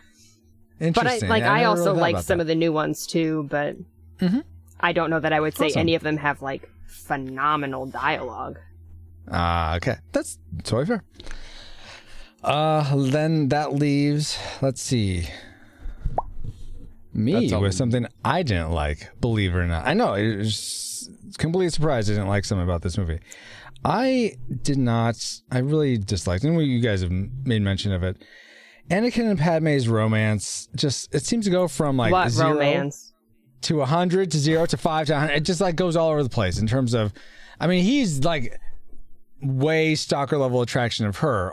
But I, Interesting. like, I, never also really like some that. of the new ones too, but Mhm. I don't know that I would say Awesome. any of them have like phenomenal dialogue. Ah, okay. That's totally fair. Uh, then that leaves, let's see, me That's a- with something I didn't like, believe it or not. I know, it was completely surprised I didn't like something about this movie. I did not, I really disliked, and you guys have made mention of it. Anakin and Padme's romance just, it seems to go from like what zero. romance? to 100 to 0 to 5 to 100. It just like goes all over the place in terms of I mean, he's like way stalker level attraction of her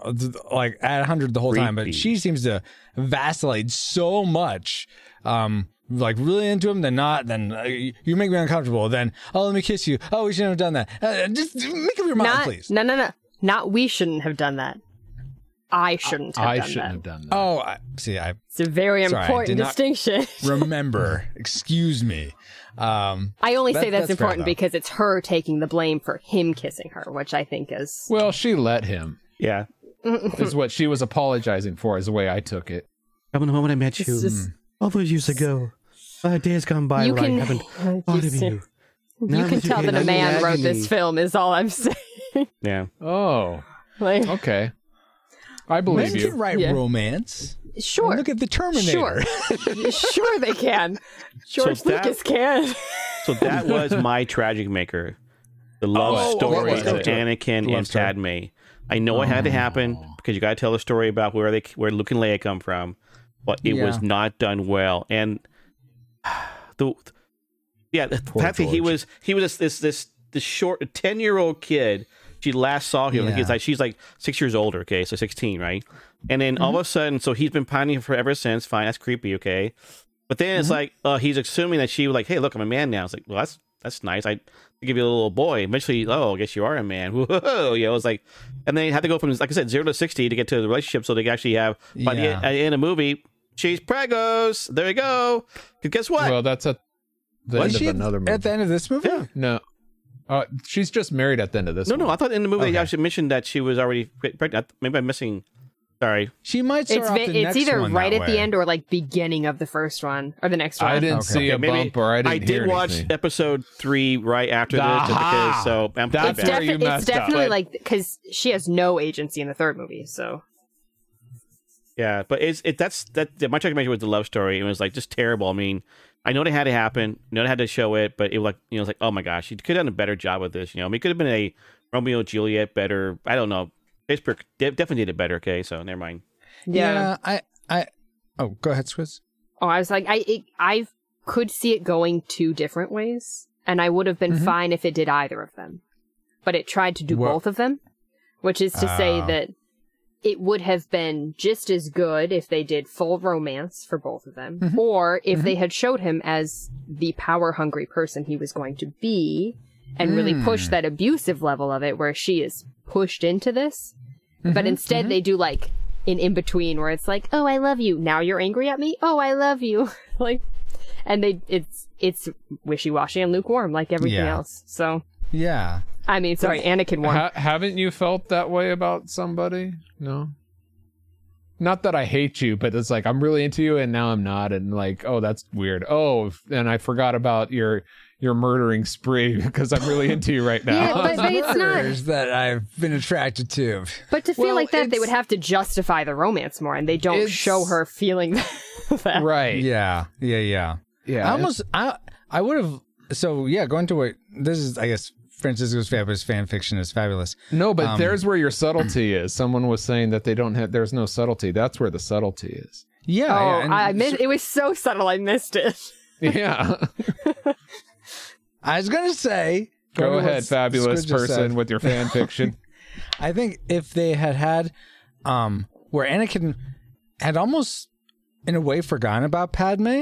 like at 100 the whole time, but she seems to vacillate so much. Um like really into him, then not, then uh, you make me uncomfortable. Then, oh, let me kiss you. Oh, we shouldn't have done that. Uh, just make up your mind, Not, please. no, no, no. Not we shouldn't have done that. I shouldn't have I done shouldn't that. have done that. Oh, I, see, I It's a very Sorry, important distinction. remember. Excuse me. Um, I only That- say that's, that's important though. because it's her taking the blame for him kissing her, which I think is Well, she let him. Yeah. Is what she was apologizing for. Is the way I took it. From the moment I met you, It's just- all those years ago, uh, days gone by You where can- I haven't thought of see- you. you Now can that tell that a I'm in man wrote this film. Is all I'm saying. Yeah. Oh, like, okay. I believe men you. can write Yeah. romance. sure, Look at the Terminator. sure, sure they can. George that- Lucas can. So that was my tragic maker. The oh, love Oh, story what was of it? Anakin Love and story. Padme. I know it had to oh. happen because you got to tell the story about where they where Luke and Leia come from, but it was not done well. And the yeah, the Poor fact that he was he was this this this short ten year old kid. She last saw him. Yeah. He's like she's like six years older. Okay, so sixteen, right? And then all of a sudden, so he's been pining for ever since. Fine, that's creepy. Okay, but then it's like uh, he's assuming that she was like, "Hey, look, I'm a man now." It's like, well, that's that's nice. I give you a little boy. Eventually, oh, I guess you are a man. Whoa, you know, it's like, and then they had to go from like I said, zero to sixty to get to the relationship, so they can actually have by the Yeah. end, at the end of the movie, she's pregos. There you go. 'Cause guess what? Well, that's at the Was end she of another movie. at the end of this movie? Yeah. no, uh, she's just married at the end of this. no, no. I thought in the movie they actually mentioned that she was already pregnant. Maybe I'm missing. Sorry. She might start It's off the it's next either one right that at the end or like beginning of the first one or the next one. I didn't Okay. see a maybe bump or I didn't I did hear watch anything. episode three right after this, because. So I'm That's It's, where you defi- it's messed up. definitely But- like because she has no agency in the third movie. So Yeah, but it's it that's that my recommendation was the love story. It was like just terrible. I mean, I know they had to happen, I know they had to show it, but it was like you know, it's like oh my gosh, you could have done a better job with this. You know, I mean, it could have been a Romeo and Juliet better. I don't know. Facebook de- definitely did it better. Okay, so never mind. Yeah. I, I, oh, go ahead, Swiss. Oh, I was like, I it, I could see it going two different ways, and I would have been Mhm. fine if it did either of them. But it tried to do Well- both of them, which is to say Ah. that it would have been just as good if they did full romance for both of them, Mhm. or if they had showed him as the power hungry person he was going to be, and really Mm. pushed that abusive level of it, where she is pushed into this. But Mhm, instead, mhm. they do like an in between where it's like, "Oh, I love you." Now you're angry at me. Oh, I love you. like, and they it's it's wishy washy and lukewarm like everything Yeah. else. So Yeah. I mean, sorry, Anakin won. Ha- haven't you felt that way about somebody? No. Not that I hate you, but it's like I'm really into you and now I'm not, and like, oh, that's weird. Oh, and I forgot about your your murdering spree because I'm really into you right now. Yeah, but, but it's not. That I've been attracted to. But to feel Well, like that, they would have to justify the romance more, and they don't It's- show her feeling that. right. Yeah. Yeah. Yeah. Yeah. I almost, I, I would have. So yeah, going to what this is, I guess Francisco's fabulous fan fiction is fabulous. No, but Um, there's where your subtlety is. Someone was saying that they don't have. There's no subtlety. That's where the subtlety is. Yeah. Oh, yeah, I missed. It was so subtle. I missed it. Yeah. I was gonna say. Go going to what ahead, fabulous Squid just person said. with your fan fiction. I think if they had had, um, where Anakin had almost, in a way, forgotten about Padme,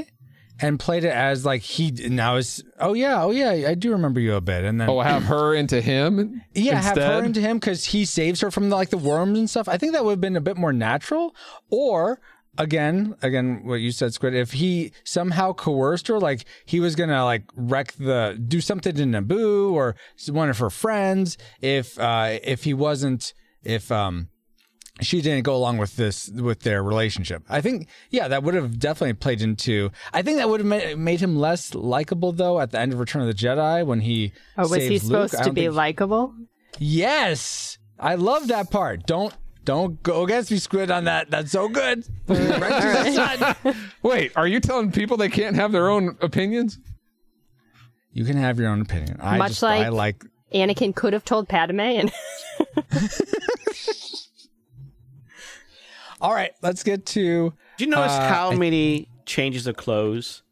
and played it as like he now is. Oh yeah, oh yeah, I do remember you a bit, and then oh, have her into him. yeah, have her into him because he saves her from the, like the worms and stuff. I think that would have been a bit more natural. Or again, again, what you said, Squid. If he somehow coerced her, like he was gonna like wreck the do something to Naboo or one of her friends. If uh if he wasn't if um she didn't go along with this with their relationship. I think yeah, that would have definitely played into. I think that would have made, made him less likable though at the end of Return of the Jedi when he Oh, was he saves Luke. supposed I to be think- likable? Yes, I love that part. Don't don't go against me, Squid, on that. That's so good. right to the sun. Wait, are you telling people they can't have their own opinions? You can have your own opinion. I Much just I like- like Anakin could have told Padme, and All right, let's get to Did you notice Uh, how I- many changes of clothes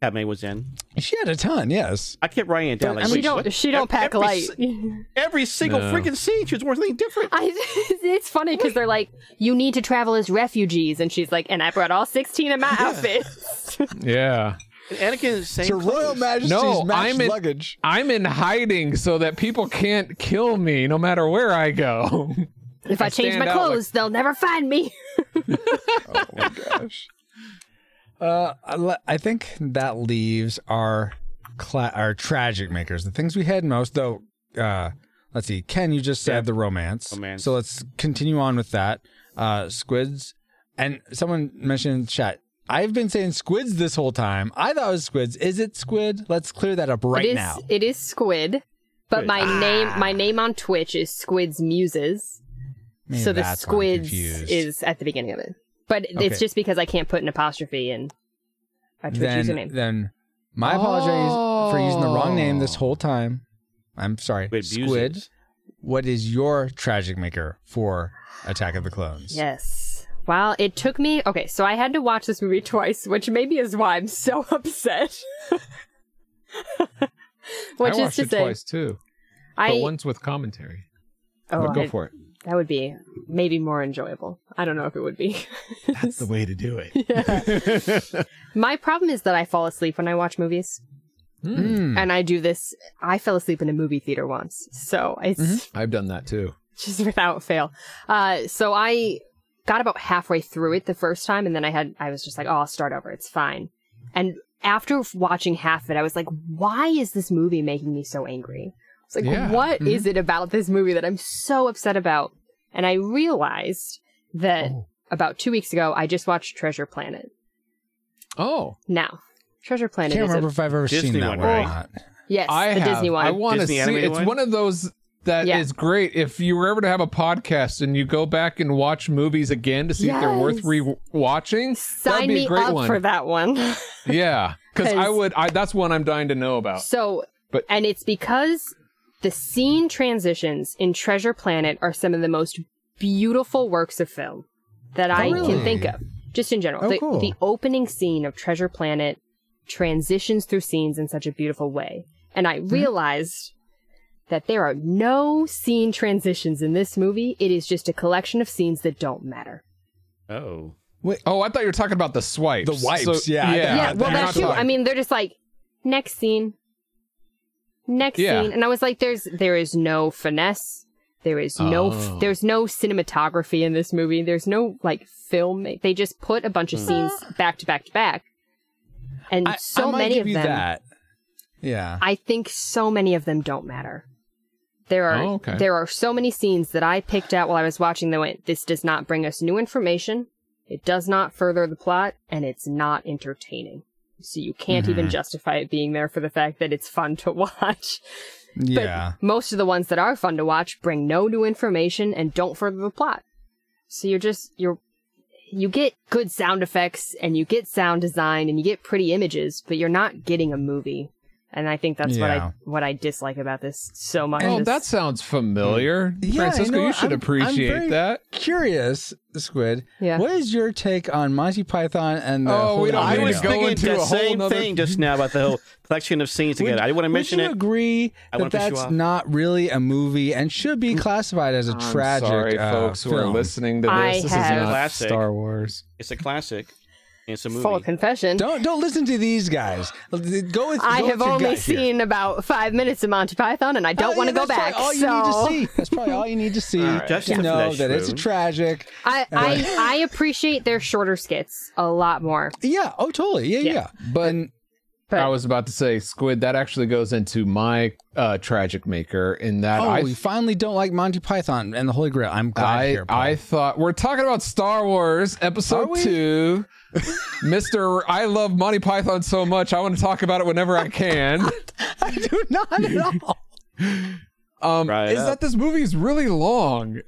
Padme was in. She had a ton, yes. I kept writing it down. Like, she don't she don't Every- pack every light. Every single No. freaking scene, she was wearing something different. I, it's funny because they're like, you need to travel as refugees, and she's like, and I brought all sixteen of my outfits. Yeah. And Anakin's same It's her Royal. Majesty's No, I'm in- luggage. I'm in hiding so that people can't kill me no matter where I go. if I, change my out like- clothes, they'll never find me. Oh my gosh. Uh, I I think that leaves our cla- our tragic makers, the things we had most. Though, uh, let's see, Ken, you just said Yeah. the romance. Romance. So let's continue on with that. Uh, squids, and someone mentioned in chat. I've been saying squids this whole time. I thought it was squids. Is it squid? Let's clear that up right it is now. it is Squid, but my name my name on Twitch is Squids Muses. Maybe so the that's why I'm squids is at the beginning of it. But Okay. it's just because I can't put an apostrophe in a Twitch then, username. then my apologies for using the wrong name Oh. this whole time. I'm sorry. Squid Squid. Muses. What is your tragic maker for Attack of the Clones? Yes. Well, it took me okay, so I had to watch this movie twice, which maybe is why I'm so upset. which I is watched to it say, twice too, I but once with commentary. oh, but go I- for it. That would be maybe more enjoyable. I don't know if it would be. That's the way to do it. My problem is that I fall asleep when I watch movies. Mm. And I do this. I fell asleep in a movie theater once, so it's I've done that too. just without fail. Uh, so I got about halfway through it the first time, and then I had I was just like, oh, I'll start over. It's fine. And after watching half of it, I was like, why is this movie making me so angry? I was like, Yeah. what is mm-hmm. it about this movie that I'm so upset about? And I realized that Oh. about two weeks ago, I just watched Treasure Planet. Oh, Now, Treasure Planet. I Planet can't remember a, if I've ever Disney seen that one, one or not. yes, I the have. Disney one. I want to see. It's one? one of those that is Yeah. great. If you were ever to have a podcast and you go back and watch movies again to see if they're worth Yes. re-watching, Sign that'd be me a great up one. for that one. Yeah, because I would. I, that's one I'm dying to know about. So, But- and it's because the scene transitions in Treasure Planet are some of the most beautiful works of film that I really? can think of, just in general. Oh, the, cool. the opening scene of Treasure Planet transitions through scenes in such a beautiful way. And Mm-hmm. I realized that there are no scene transitions in this movie. It is just a collection of scenes that don't matter. Oh. Wait, Oh, I thought you were talking about the swipes. The wipes, yeah, I yeah. yeah, well, you're that not too. talking- I mean, they're just like next scene, next Yeah. scene, and I was like, "There's there is no finesse. There is no Oh. there's no cinematography in this movie. There's no like film. They just put a bunch of hmm. scenes back to back to back, and I, so I many of them. that. Yeah. I think so many of them don't matter. There are Oh, okay. there are so many scenes that I picked out while I was watching that went, this does not bring us new information, it does not further the plot, and it's not entertaining. So you can't even mm-hmm. justify it being there for the fact that it's fun to watch. yeah. But most of the ones that are fun to watch bring no new information and don't further the plot. So you're just you're you get good sound effects and you get sound design and you get pretty images, but you're not getting a movie. And I think that's what I what I dislike about this so much. Oh, that sounds familiar. Yeah, Francisco, you know you should I'm- I'm appreciate very that. Curious, Squid. Yeah. What is your take on Monty Python and the Oh, we Holy don't I was Grail? go thinking into a whole same nother- thing just now about the whole collection of scenes together. I didn't want to mention Would you it. agree I that wanna you that's not really a movie and should be classified as a I'm tragic sorry, uh, folks who are listening to this. I this have- is not Classic. Star Wars. It's a classic. And It's a movie. full confession. Don't don't listen to these guys. Go with. Go I with have your only gut here. seen about five minutes of Monty Python, and I don't Oh, want yeah, to go back. probably All you need to see. That's probably all you need to see Just to the know flesh that it's a tragic. I, I I appreciate their shorter skits a lot more. Yeah. Oh, totally. Yeah, yeah. Yeah. But And But I was about to say, Squid, that actually goes into my uh, tragic maker in that oh, I we finally don't like Monty Python and the Holy Grail. I'm glad to I, hear. Paul. I thought we're talking about Star Wars episode two. Mister, I love Monty Python so much. I want to talk about it whenever I can. I do not at all. Um, Right is up. that this movie is really long,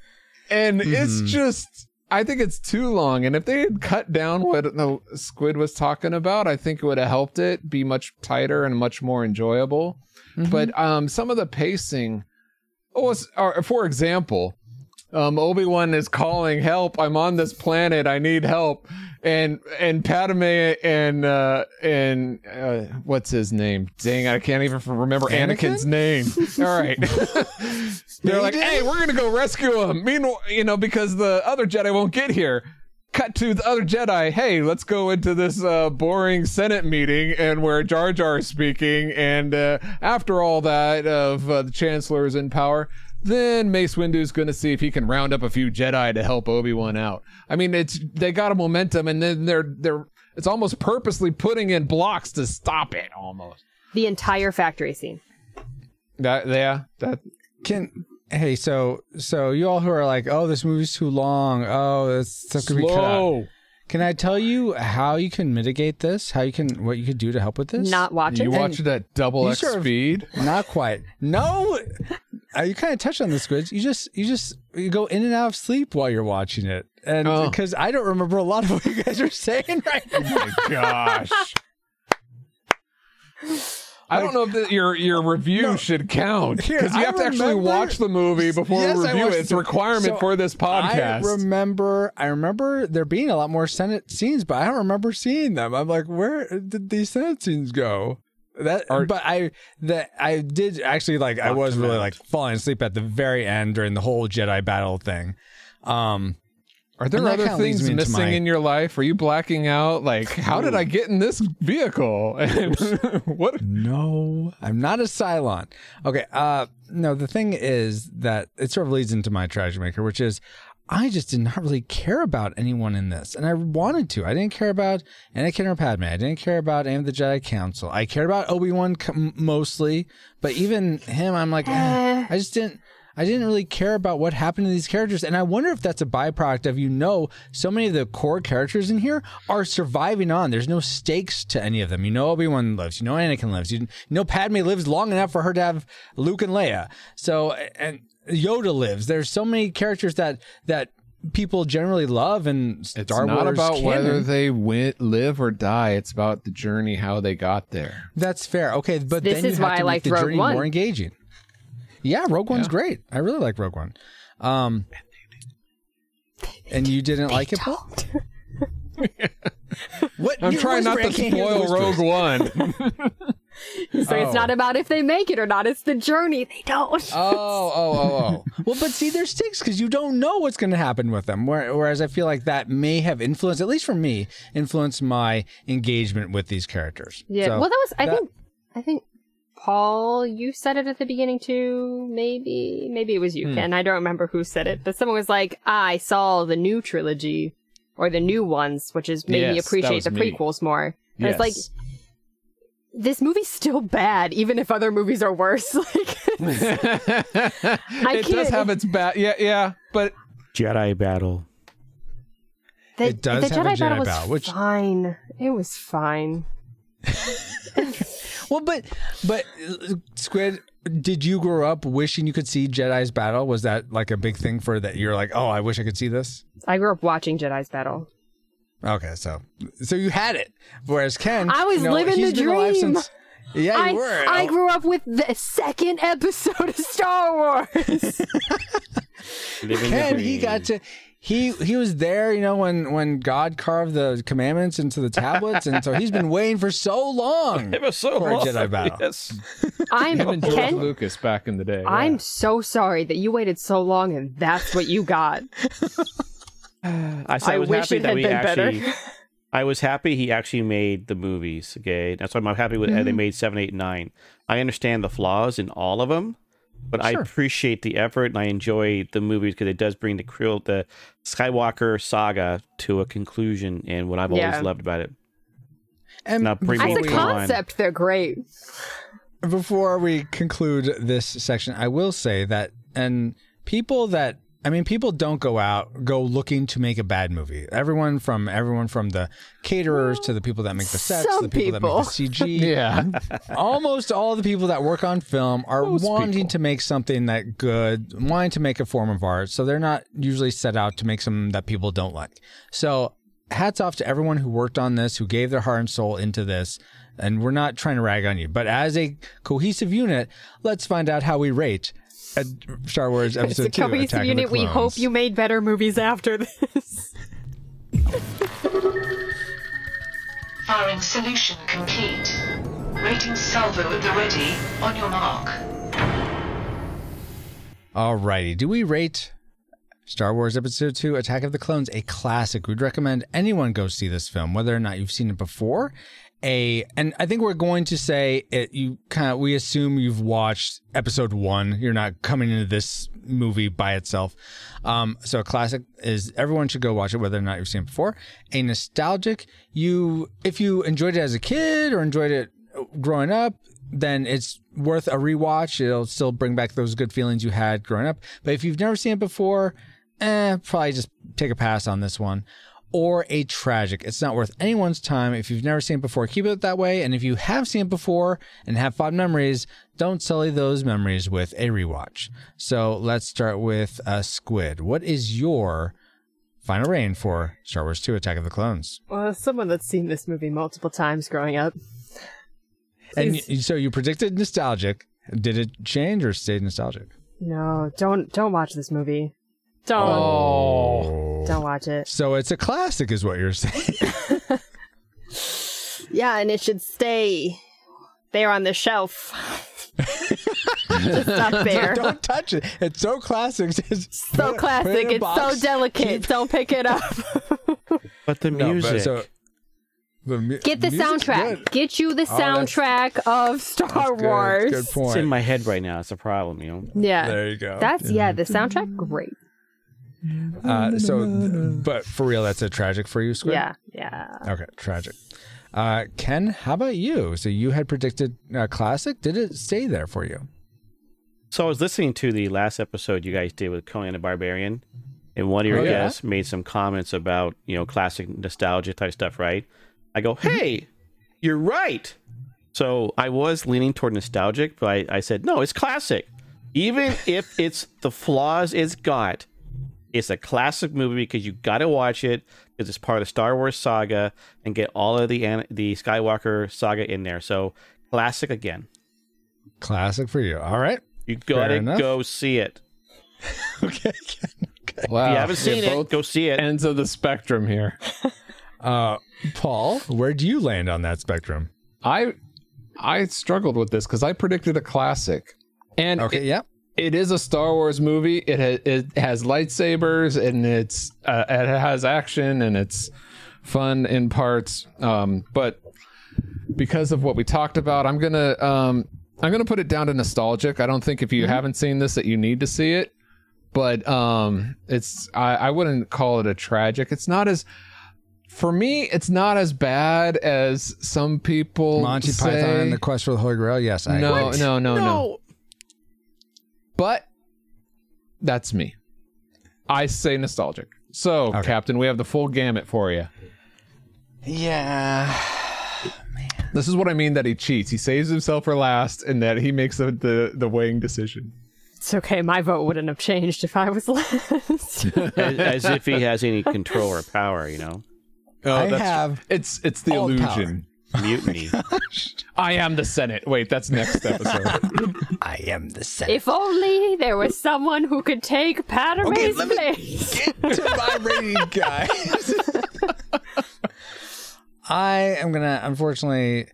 and it's just. I think it's too long, and if they had cut down what the Squid was talking about, I think it would have helped it be much tighter and much more enjoyable. But um, some of the pacing, oh, or for example, um, Obi Wan is calling help. I'm on this planet. I need help. And and Padme and uh, and uh, what's his name? Dang, I can't even remember Anakin? Anakin's name. All right, they're like, hey, we're gonna go rescue him. Meanwhile, you know, because the other Jedi won't get here. Cut to the other Jedi. Hey, let's go into this uh, boring Senate meeting and where Jar Jar is speaking. And uh, after all that of uh, the Chancellor is in power, then Mace Windu's going to see if he can round up a few Jedi to help Obi Wan out. I mean, it's they got a momentum, and then they're they're it's almost purposely putting in blocks to stop it. Almost The entire factory scene. that yeah that Can hey, so so you all who are like, oh, this movie's too long. Oh, this stuff could be cut out. slow. Can I tell you how you can mitigate this? How you can what you could do to help with this? Not watch it. You watch it at double X sort of- speed. Not quite. No. Uh, you kind of touched on the squids. You just you just you go in and out of sleep while you're watching it, and Oh. because I don't remember a lot of what you guys are saying right now. my gosh. I don't know if that your your review should count because you I have to actually watch the movie before Yes, we review it. It's a requirement so for this podcast. I remember, I remember there being a lot more Senate scenes, but I don't remember seeing them. I'm like, where did these Senate scenes go? That, but I that I did actually like. I was really out. like falling asleep at the very end during the whole Jedi battle thing. Um, Are there other things missing my- in your life? Are you blacking out? Like, how did I get in this vehicle? And what? No, I'm not a Cylon. Okay. Uh, no, the thing is that it sort of leads into my tragedy maker, which is I just did not really care about anyone in this, and I wanted to. I didn't care about Anakin or Padme. I didn't care about any of the Jedi Council. I cared about Obi Wan mostly, but even him, I'm like, eh, I just didn't. I didn't really care about what happened to these characters, and I wonder if that's a byproduct of you know so many of the core characters in here are surviving on. There's no stakes to any of them. You know Obi Wan lives. You know Anakin lives. You know Padme lives long enough for her to have Luke and Leia. So and Yoda lives. There's so many characters that that people generally love, and Star It's not Wars about whether they win, live or die. It's about the journey, how they got there. That's fair. Okay, but This then you is have why to I make liked the Rogue journey One. more engaging. Yeah, Rogue One's great. I really like Rogue One. Um, and you didn't like it, Paul? what? I'm You trying not to I can't hear the spoil Rogue. One. So it's not about if they make it or not. It's the journey. They don't. Oh, oh, oh, oh. well, but see, there's stakes because you don't know what's going to happen with them. Whereas I feel like that may have influenced, at least for me, influenced my engagement with these characters. Yeah. So well, that was. I that- think. I think. Paul, you said it at the beginning too. Maybe, maybe it was you, Hmm. Ken. I don't remember who said it, but someone was like, "I saw the new trilogy, or the new ones, which is made me Yes, that appreciate the me. prequels more." And it's like, Yes. This movie's still bad, even if other movies are worse. like, it does have its bad. Yeah, yeah, but Jedi battle. the, It does the have a Jedi, battle Jedi was battle, which- fine. It was fine. Well, but but uh, Squid, did you grow up wishing you could see Jedi's battle? Was that like a big thing for that? You're like, oh, I wish I could see this. I grew up watching Jedi's battle. Okay, so so you had it, whereas Ken, I was you know, living the been dream. since- yeah, I, you were. I Oh, grew up with the second episode of Star Wars. Living the Ken, he got to. He he was there, you know, when when God carved the commandments into the tablets, and so he's been waiting for so long It was so for a long. Jedi battle. Yes. I'm him and George Ken. Lucas back in the day. I'm yeah. so sorry that you waited so long and that's what you got. I, said I I was wish happy that we been better. actually. I was happy he actually made the movies. Okay, that's why I'm happy with. Mm-hmm. They made seven, eight, nine. I understand the flaws in all of them, but I appreciate the effort and I enjoy the movies because it does bring the krill, the Skywalker saga to a conclusion, and what I've Yeah. always loved about it. And Now, bring As me a Obi-Wan. concept, they're great. before we conclude this section, I will say that, and people that I mean, people don't go out go looking to make a bad movie. Everyone from everyone from the caterers to the people that make the sets, Some the people, people. that make the CG. yeah. Almost all the people that work on film are Most wanting people. to make something that good, wanting to make a form of art. So they're not usually set out to make something that people don't like. So hats off to everyone who worked on this, who gave their heart and soul into this. And we're not trying to rag on you, but as a cohesive unit, let's find out how we rate Star Wars It's a Episode Two. cohesive Attack of the unit. We hope you made better movies after this. Firing solution complete. Rating salvo at the ready. On your mark. Alrighty. Do we rate Star Wars Episode 2 Attack of the Clones a classic? We'd recommend anyone go see this film, whether or not you've seen it before. A and I think we're going to say it you kind of we assume you've watched episode 1. You're not coming into this movie by itself. Um so a classic is everyone should go watch it whether or not you've seen it before. A nostalgic, you if you enjoyed it as a kid or enjoyed it growing up, then it's worth a rewatch. It'll still bring back those good feelings you had growing up. But if you've never seen it before, eh, probably just take a pass on this one. Or a tragic. It's not worth anyone's time. If you've never seen it before, keep it that way. And if you have seen it before and have fond memories, don't sully those memories with a rewatch. So let's start with uh, Squid. What is your final reign for Star Wars 2 Attack of the Clones? Well, someone that's seen this movie multiple times growing up. And Please- so you predicted nostalgic. Did it change or stay nostalgic? No, don't don't watch this movie. Don't Oh. don't watch it. So it's a classic, is what you're saying. Yeah, and it should stay there on the shelf. Just up there. Don't touch it. It's so classic. Just so put it- put it classic. It's box. so delicate. Keep- Don't pick it up. But the No, but music. so- the mu- Get the soundtrack. good. Get you the Oh, soundtrack of Star That's good. Wars. Good it's in my head right now. It's a problem, you know. Yeah. There you go. That's yeah, the soundtrack great. Uh, so, but for real, that's a tragic for you, Squid. Yeah, yeah. Okay, tragic. Uh, Ken, how about you? So you had predicted uh, classic. Did it stay there for you? So I was listening to the last episode you guys did with Conan the Barbarian, and one of your Oh, yeah? guests made some comments about you know classic nostalgia type stuff, right? I go, Mm-hmm. hey, you're right. So I was leaning toward nostalgic, but I, I said no, it's classic. Even if it's the flaws it's got, it's a classic movie because you got to watch it because it's part of the Star Wars saga and get all of the an- the Skywalker saga in there. So classic again. Classic for you. All right. You got to go see it. Okay. Ken. Okay. Wow. If you haven't seen You're it, go see it. ends of the spectrum here. Uh, Paul, where do you land on that spectrum? I I struggled with this because I predicted a classic, and Okay. it, yeah. It is a Star Wars movie. It ha- it has lightsabers and it's uh, it has action and it's fun in parts. Um, but because of what we talked about, I'm gonna um I'm gonna put it down to nostalgic. I don't think if you haven't seen this that you need to see it. But um, it's I, I wouldn't call it a tragic. It's not as for me. It's not as bad as some people. Monty say. Python and the Quest for the Holy Grail. Yes, I No, agree. no, no, no, But that's me. I say nostalgic. So, Okay. Captain, we have the full gamut for you. Yeah. Man. This is what I mean that he cheats. He saves himself for last, and that he makes the the, the weighing decision. It's okay. My vote wouldn't have changed if I was last. as, as if he has any control or power, you know. Oh, I that's- have It's it's the All illusion. Mutiny. Oh I am the Senate. Wait, that's next episode. I am the Senate. if only there was someone who could take Padme's let me place. to my rating, guys. I am gonna. Unfortunately,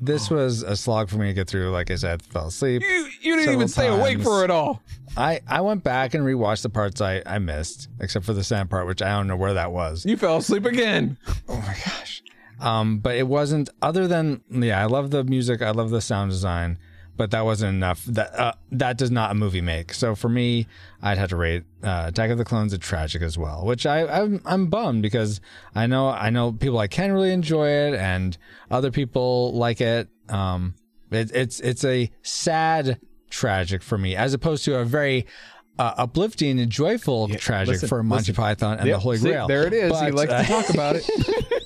this was a slog for me to get through. Like I said, fell asleep. you you didn't even stay awake for it all. I I went back and rewatched the parts I I missed, except for the sand part, which I don't know where that was. You fell asleep again. Oh my gosh. Um, but it wasn't. Other than yeah, I love the music. I love the sound design. But that wasn't enough. That uh, that does not a movie make. So for me, I'd have to rate uh, Attack of the Clones a tragic as well. Which I I'm, I'm bummed because I know I know people I can really enjoy it and other people like it. Um, it, it's it's a sad tragic for me as opposed to a very uh, uplifting and joyful tragic listen, for Monty listen. Python and Yep, the Holy see, Grail. there it is. he But, likes uh, to talk about it.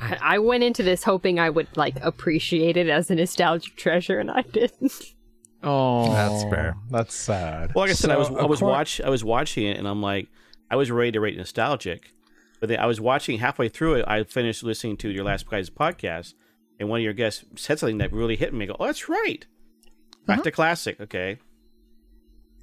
I I went into this hoping I would like appreciate it as a nostalgic treasure, and I didn't. Oh, That's fair. That's sad. Well, like I said, I was I was accor- watch I was watching it, and I'm like, I was ready to rate nostalgic, but then I was watching halfway through it. I finished listening to your last guys podcast, and one of your guests said something that really hit me. I go, oh, that's right, back uh-huh. to classic. Okay,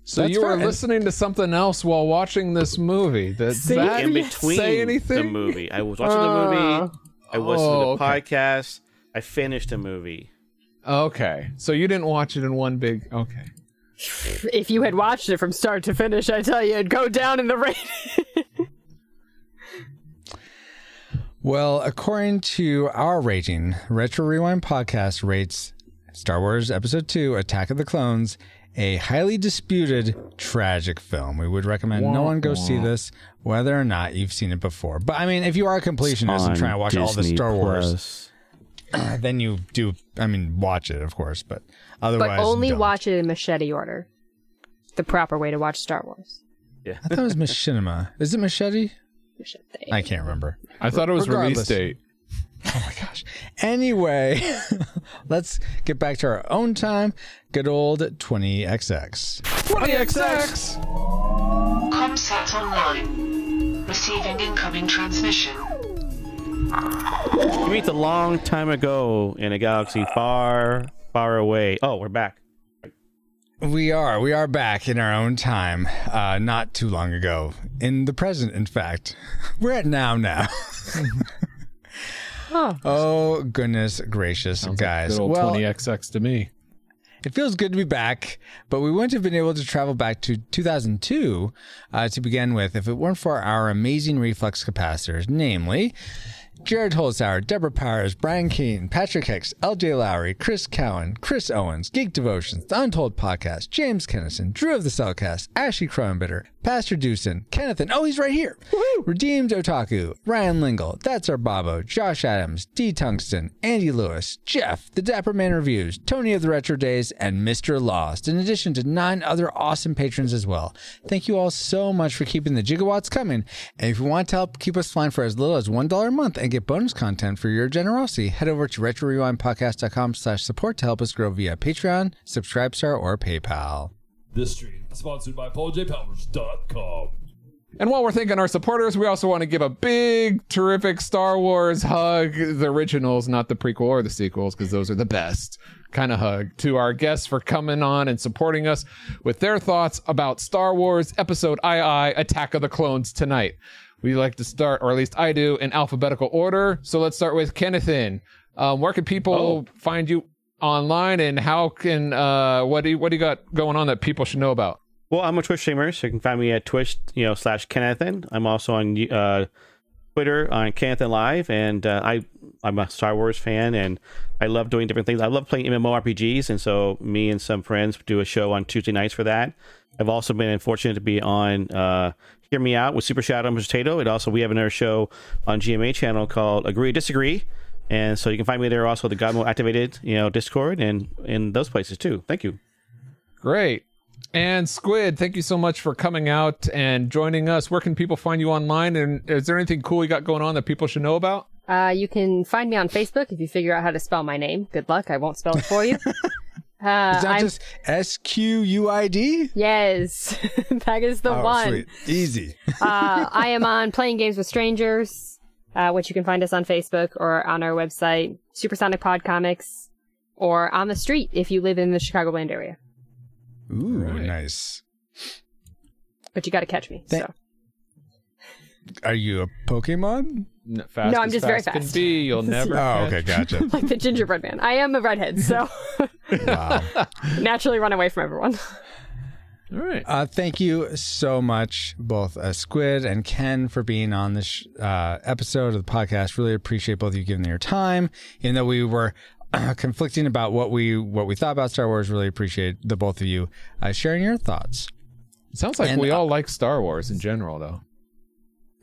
So That's you were fair. listening to something else while watching this movie. Does See? that In between say the movie, I was watching the uh, movie. I listened Oh, to the okay. podcast. I finished the movie. Okay, so you didn't watch it in one big. Okay, If you had watched it from start to finish, I tell you, it'd go down in the rating. Well, according to our rating, Retro Rewind Podcast rates Star Wars Episode 2 Attack of the Clones a highly disputed, tragic film. We would recommend no one go see this, whether or not you've seen it before. But I mean, if you are a completionist and On trying to watch all the Star Wars, Plus. then you do, I mean, watch it, of course, but otherwise. but only don't. watch it in machete order. The proper way to watch Star Wars. Yeah. I thought it was Machinima. Is it Machete? Machete. I can't remember. I thought it was Regardless. release date. Oh my gosh. Anyway, let's get back to our own time. Good old 20XX. 20XX. Comsat online. Receiving incoming transmission. You meet a long time ago in a galaxy far, far away. Oh, we're back. We are. We are back in our own time. Uh, not too long ago. In the present, in fact. We're at now now. Oh, goodness gracious, Sounds guys. like good old well, 20XX to me. It feels good to be back, but we wouldn't have been able to travel back to 2002 uh, to begin with if it weren't for our amazing reflux capacitors, namely Jared Holzhauer, Deborah Powers, Brian Keane, Patrick Hicks, LJ Lowry, Chris Cowan, Chris Owens, Geek Devotions, The Untold Podcast, James Kennison, Drew of the Cellcast, Ashley Cronenbitter, Pastor Dewson, Kenneth, and oh, he's right here. Redeemed Otaku, Ryan Lingle, That's Our Bobo, Josh Adams, D Tungsten, Andy Lewis, Jeff, The Dapper Man Reviews, Tony of the Retro Days, and Mr. Lost, in addition to nine other awesome patrons as well. Thank you all so much for keeping the gigawatts coming. And if you want to help keep us flying for as little as $1 a month and get bonus content for your generosity, head over to retrorewindpodcast.com slash support to help us grow via Patreon, Subscribestar, or PayPal. This stream is sponsored by PaulJPowers.com. And while we're thanking our supporters, we also want to give a big, terrific Star Wars hug, the originals, not the prequel or the sequels, because those are the best kind of hug, to our guests for coming on and supporting us with their thoughts about Star Wars Episode II Attack of the Clones tonight. We like to start, or at least I do, in alphabetical order. So let's start with Kennethan. Um, where can people find you online, and how can uh, what do you, what do you got going on that people should know about? Well, I'm a Twitch streamer, so you can find me at Twitch, you know, slash Kennethan. I'm also on uh, Twitter on Kennethan Live, and uh, I I'm a Star Wars fan, and I love doing different things. I love playing MMORPGs, and so me and some friends do a show on Tuesday nights for that. I've also been fortunate to be on uh, Hear Me Out with Super Shadow and Mr. Tato, and also we have another show on GMA channel called Agree or Disagree. And so you can find me there also with the Godmo activated, you know, Discord and in those places too. Thank you. Great. And Squid, thank you so much for coming out and joining us. Where can people find you online? And is there anything cool you got going on that people should know about? Uh, you can find me on Facebook if you figure out how to spell my name. Good luck. I won't spell it for you. Uh, Is that I'm- just S Q U I D? Yes, that is the Oh, one. sweet. Easy. uh, I am on Playing Games with Strangers, uh, which you can find us on Facebook or on our website, Supersonic Pod Comics, or on the street if you live in the Chicagoland area. Ooh, nice. But you got to catch me. Thank- so Are you a Pokemon? N- fast No, I'm as just very Can fast. be. You'll never. Oh, catch. okay, gotcha. like the gingerbread man, I am a redhead, so wow. naturally run away from everyone. All right. Uh, thank you so much, both uh, Squid and Ken, for being on this sh- uh, episode of the podcast. Really appreciate both of you giving your time. Even though we were uh, conflicting about what we what we thought about Star Wars, really appreciate the both of you uh, sharing your thoughts. It sounds like And, we uh, all like Star Wars in general, though.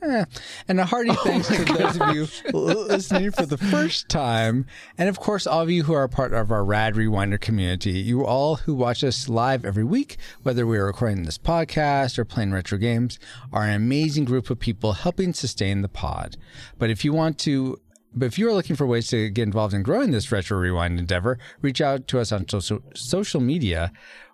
Eh, And a hearty thanks to those of you listening for the first time. And of course, all of you who are part of our Rad Rewinder community. You all who watch us live every week, whether we are recording this podcast or playing retro games, are an amazing group of people helping sustain the pod. But if you want to but if you are looking for ways to get involved in growing this retro rewind endeavor, reach out to us on social, social media,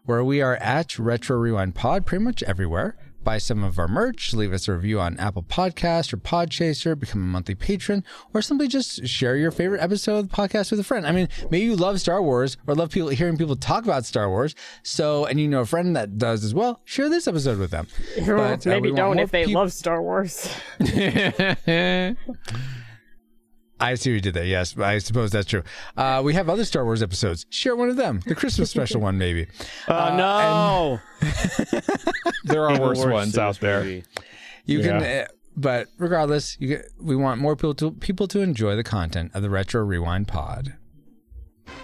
where we are at Retro Rewind Pod pretty much everywhere. Buy some of our merch, leave us a review on Apple Podcast or Podchaser, become a monthly patron, or simply just share your favorite episode of the podcast with a friend. I mean, maybe you love Star Wars or love people hearing people talk about Star Wars. So, and you know a friend that does as well, share this episode with them. But, uh, Maybe don't if they peop- love Star Wars. I see what you did there. Yes, I suppose that's true. Uh, we have other Star Wars episodes. Share one of them. The Christmas special one, maybe. Oh no! there are worse worse ones out there. movie. You can, uh, but regardless, you get, we want more people to people to enjoy the content of the Retro Rewind Pod.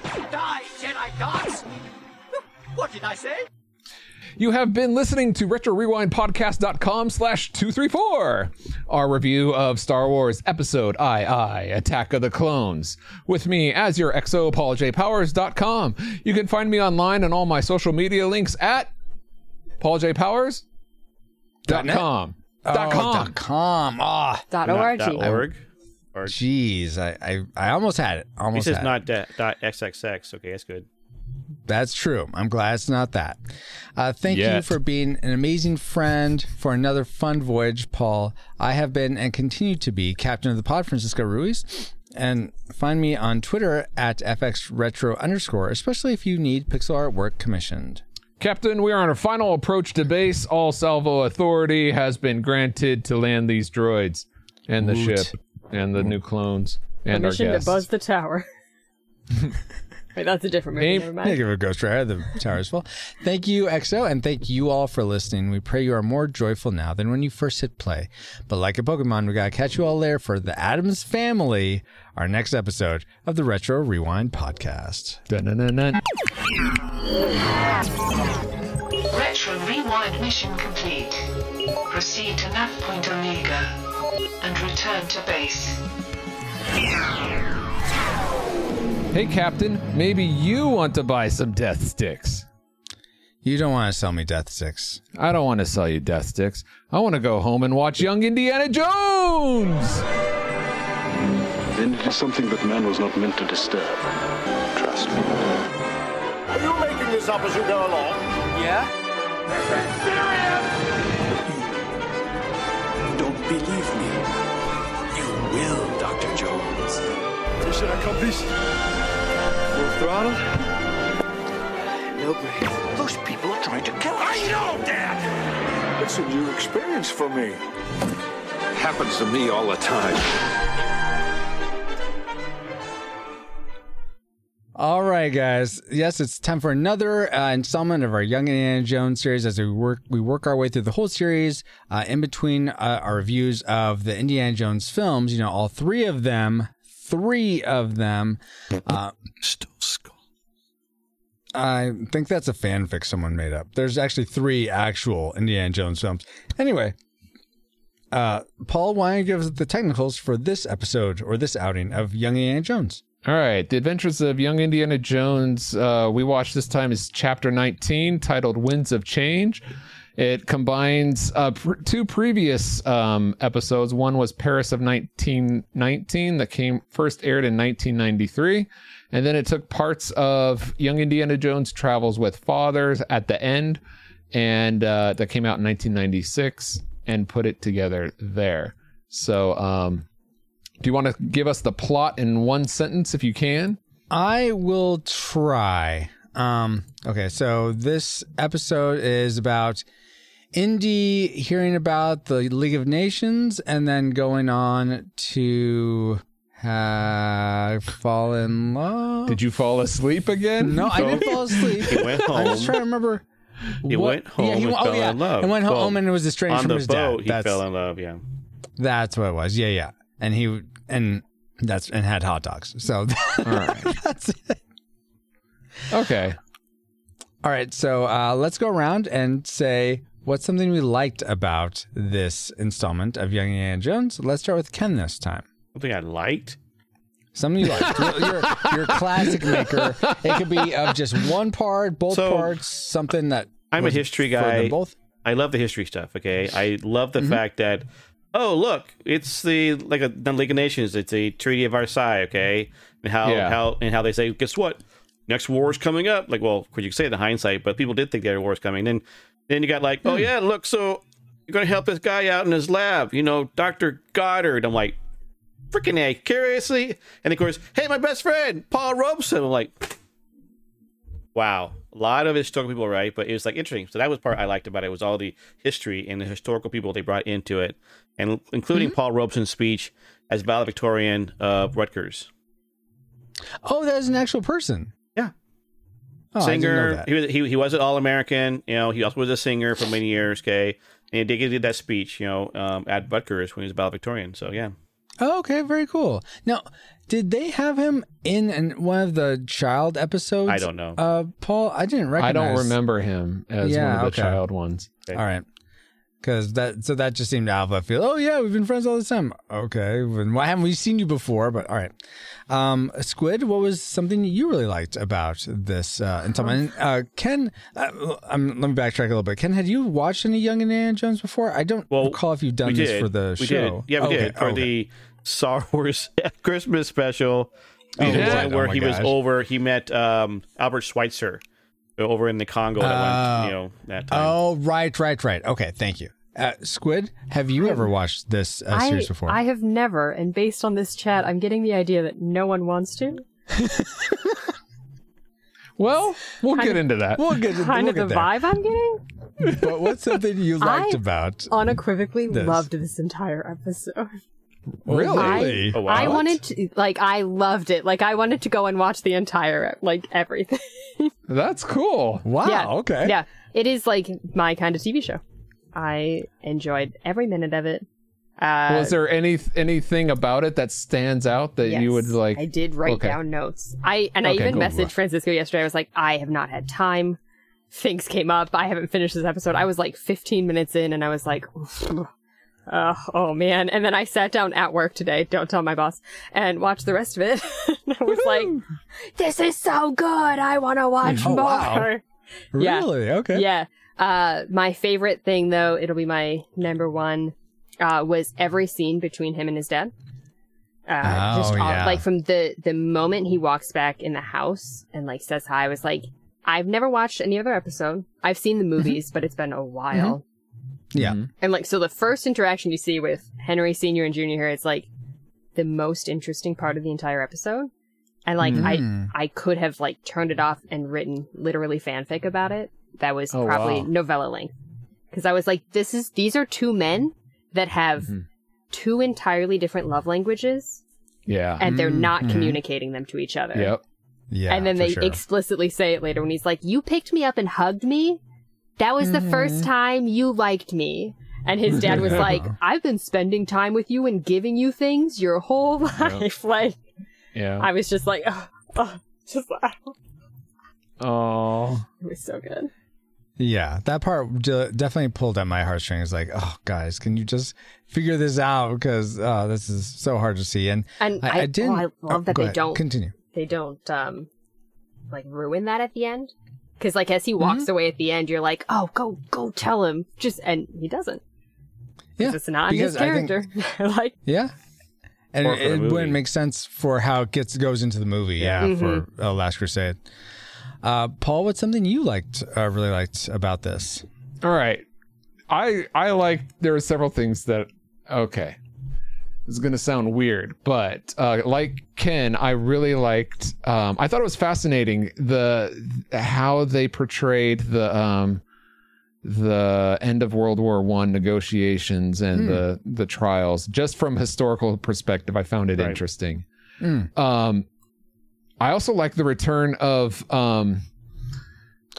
Die, Jedi gods! What did I say? You have been listening to RetroRewindPodcast.com slash 234, our review of Star Wars Episode II, Attack of the Clones. With me as your XO, PaulJPowers.com. You can find me online on all my social media links at PaulJPowers.com. Dot com. Oh, Dot com. dot com. Ah, Dot org. dot org. Or jeez, I, I I almost had it. he Almost says had it. not dot dot xxx. Okay, that's good. That's true. I'm glad it's not that. Uh, thank you for being an amazing friend for another fun voyage, Paul. I have been and continue to be captain of the pod, Francisco Ruiz. And find me on Twitter at FXRetro underscore, especially if you need pixel art work commissioned. Captain, we are on our final approach to base. All salvo authority has been granted to land these droids and the Woot. ship and the new clones and our Permission to buzz the tower. Wait, that's a different movie. Aim- Never Yeah, mind. give it a Ghost Rider. The tower is full. Thank you, XO, and thank you all for listening. We pray you are more joyful now than when you first hit play. But like a Pokemon, we gotta catch you all there for the Addams Family, our next episode of the Retro Rewind podcast. Dun-dun-dun-dun. Retro Rewind mission complete. Proceed to nav point Omega and return to base. Hey, Captain, maybe you want to buy some death sticks. You don't want to sell me Death sticks. I don't want to sell you death sticks. I want to go home and watch Young Indiana Jones. Then it is something that man was not meant to disturb. Trust me. Are you making this up as you go along? Yeah? This is You don't believe me. Mission accomplished. Full throttle. No break. Those people are trying to kill us. I know, Dad! It's a new experience for me. Happens to me all the time. All right, guys. Yes, it's time for another uh, installment of our Young Indiana Jones series as we work we work our way through the whole series. Uh, in between uh, our reviews of the Indiana Jones films, you know, all three of them, three of them. Uh, Still skull. I think that's a fanfic someone made up. There's actually three actual Indiana Jones films. Anyway, uh, Paul, why don't you give us the technicals for this episode or this outing of Young Indiana Jones? All right, The Adventures of Young Indiana Jones. Uh, we watched this time is chapter 19, titled Winds of Change. It combines uh, pr- two previous um, episodes. One was Paris of 1919 that came first aired in 1993, and then it took parts of Young Indiana Jones travels with fathers at the end, and uh, that came out in 1996, and put it together there. So, um, do you want to give us the plot in one sentence if you can? I will try. Um, okay, so this episode is about Indy hearing about the League of Nations and then going on to have fall in love. Did you fall asleep again? No, I didn't fall asleep. He went home. I'm just trying to remember. He what- went home yeah, he and went- oh, fell yeah, in love. And went Well, home and it was estranged on from the his boat, dad. he That's, fell in love. Yeah. that's what it was. Yeah, yeah. And he and that's and had hot dogs. So All right. that's it. Okay. All right, so uh, let's go around and say what's something we liked about this installment of Young Indiana Jones. Let's start with Ken this time. Something I liked. Something you liked. you're, a classic maker. It could be of just one part, both So, parts, something that I'm a history guy. Both. I love the history stuff. Okay, I love Mm-hmm. the fact that oh look, it's the like a the League of Nations. It's a Treaty of Versailles. Okay, and how Yeah. how and how they say guess what. Next war is coming up. Like, well, course you say the hindsight, but people did think there war was coming. Then, then you got like, Hmm. oh yeah, look, so you're gonna help this guy out in his lab. You know, Doctor Goddard. I'm like, freaking a, curiously. And of course, hey, my best friend Paul Robeson. I'm like, wow, a lot of historical people, right? But it was like interesting. So that was part I liked about it was all the history and the historical people they brought into it, and including Paul Robeson's speech as valedictorian of Rutgers. Oh, that is an actual person. Yeah. Oh, I didn't know singer. He was he, he was an all American. You know, he also was a singer for many years. Okay, and he did, he did that speech. You know, um, at Rutgers when he was valedictorian. So yeah. Oh, okay, very cool. Now, did they have him in an, one of the child episodes? I don't know. Uh, Paul, I didn't recognize. I don't remember him as Yeah, one of the okay. child ones. All right. Because that, so that just seemed out of left field. Oh yeah, we've been friends all this time. Okay, why haven't we seen you before? But all right, um, Squid, what was something you really liked about this uh, installment? And, uh, Ken, uh, um, let me backtrack a little bit. Ken, had you watched any Young Indiana Jones before? I don't recall if you've done this did. for the we show. Did. Yeah, we Okay, did for okay. the Star Wars Christmas special. Oh, yeah. where Oh, he was over. He met um, Albert Schweitzer over in the Congo. That Oh. went, you know, that time. Oh, right, right, right. Okay, thank you. Uh, Squid, have you ever watched this uh, I, series before? I have never, and based on this chat, I'm getting the idea that no one wants to. Well, we'll Kind get of- into that. we'll get to, Kind we'll of the get there. vibe I'm getting. But what's something you liked I about? Unequivocally This. loved this entire episode. Really? I, Oh, wow. I wanted to, like, I loved it. Like, I wanted to go and watch the entire, like, everything. That's cool. Wow. yeah. Okay. Yeah. It is, like, my kind of TV show. I enjoyed every minute of it. Uh, was there any anything about it that stands out that you would like? I did write Okay. down notes. I and I even cool. messaged Francisco yesterday. I was like, I have not had time. Things came up. I haven't finished this episode. I was like 15 minutes in, and I was like, uh, oh man. And then I sat down at work today. Don't tell my boss. And watched the rest of it. I was like, this is so good. I want to watch Oh, more. wow. Yeah. Really? Okay. Yeah. Uh, my favorite thing though, it'll be my number one, uh, was every scene between him and his dad. Uh, just Oh, all, yeah. like from the, the moment he walks back in the house and like says hi, I was like, I've never watched any other episode. I've seen the movies, but it's been a while. Yeah. And like, so the first interaction you see with Henry Sr. and Jr. here, it's like the most interesting part of the entire episode. And like, Mm. I, I could have like turned it off and written literally fanfic about it. That was Oh, probably wow. novella length. Cause I was like, this is, these are two men that have Mhm. two entirely different love languages Yeah. and they're not Mhm. communicating them to each other. Yep. Yeah. and then they sure. explicitly say it later when he's like, You picked me up and hugged me? That was the Mm-hmm. first time you liked me. And his dad was like, I've been spending time with you and giving you things your whole life. Like, Yeah. I was just like, oh, oh, just Oh. it was so good. Yeah, that part de- definitely pulled at my heartstrings. Like, oh, guys, can you just figure this out? Because oh, this is so hard to see. And And I, I, I didn't. oh, I love oh, that they ahead. don't continue. they don't um like ruin that at the end. Because like as he walks away at the end, you're like, oh, go go tell him. Just and he doesn't. Yeah, It's not his because I think- character. like Yeah. And Or for the it, wouldn't make sense for how it gets goes into the movie. Yeah, Mhm. for uh, Last Crusade. Uh, Paul, what's something you liked, uh, really liked about this? All right. I I like there are several things that okay. Is gonna sound weird, but uh, like Ken, I really liked. Um, I thought it was fascinating the how they portrayed the um, the end of World War One negotiations and Hmm. the the trials. Just from historical perspective, I found it Right. interesting. Hmm. Um, I also like the return of um,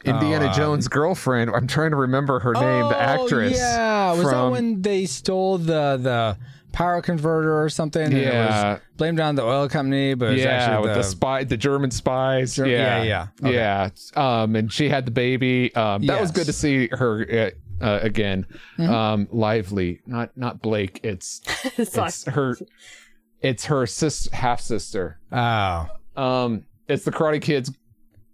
Indiana Oh, um, Jones' girlfriend. I'm trying to remember her name, the actress. Oh, Yeah, was that when they stole the the power converter or something? and it Yeah. was blamed on the oil company, but it was yeah, actually with the, spy, the German spies. Ger- yeah, yeah, yeah. Okay. yeah. Um, and she had the baby. Um, that was good to see her uh, uh, again. Mhm. Um, lively, not not Blake. It's it's like, her. It's her sis half sister. Oh, Um, it's the Karate Kid's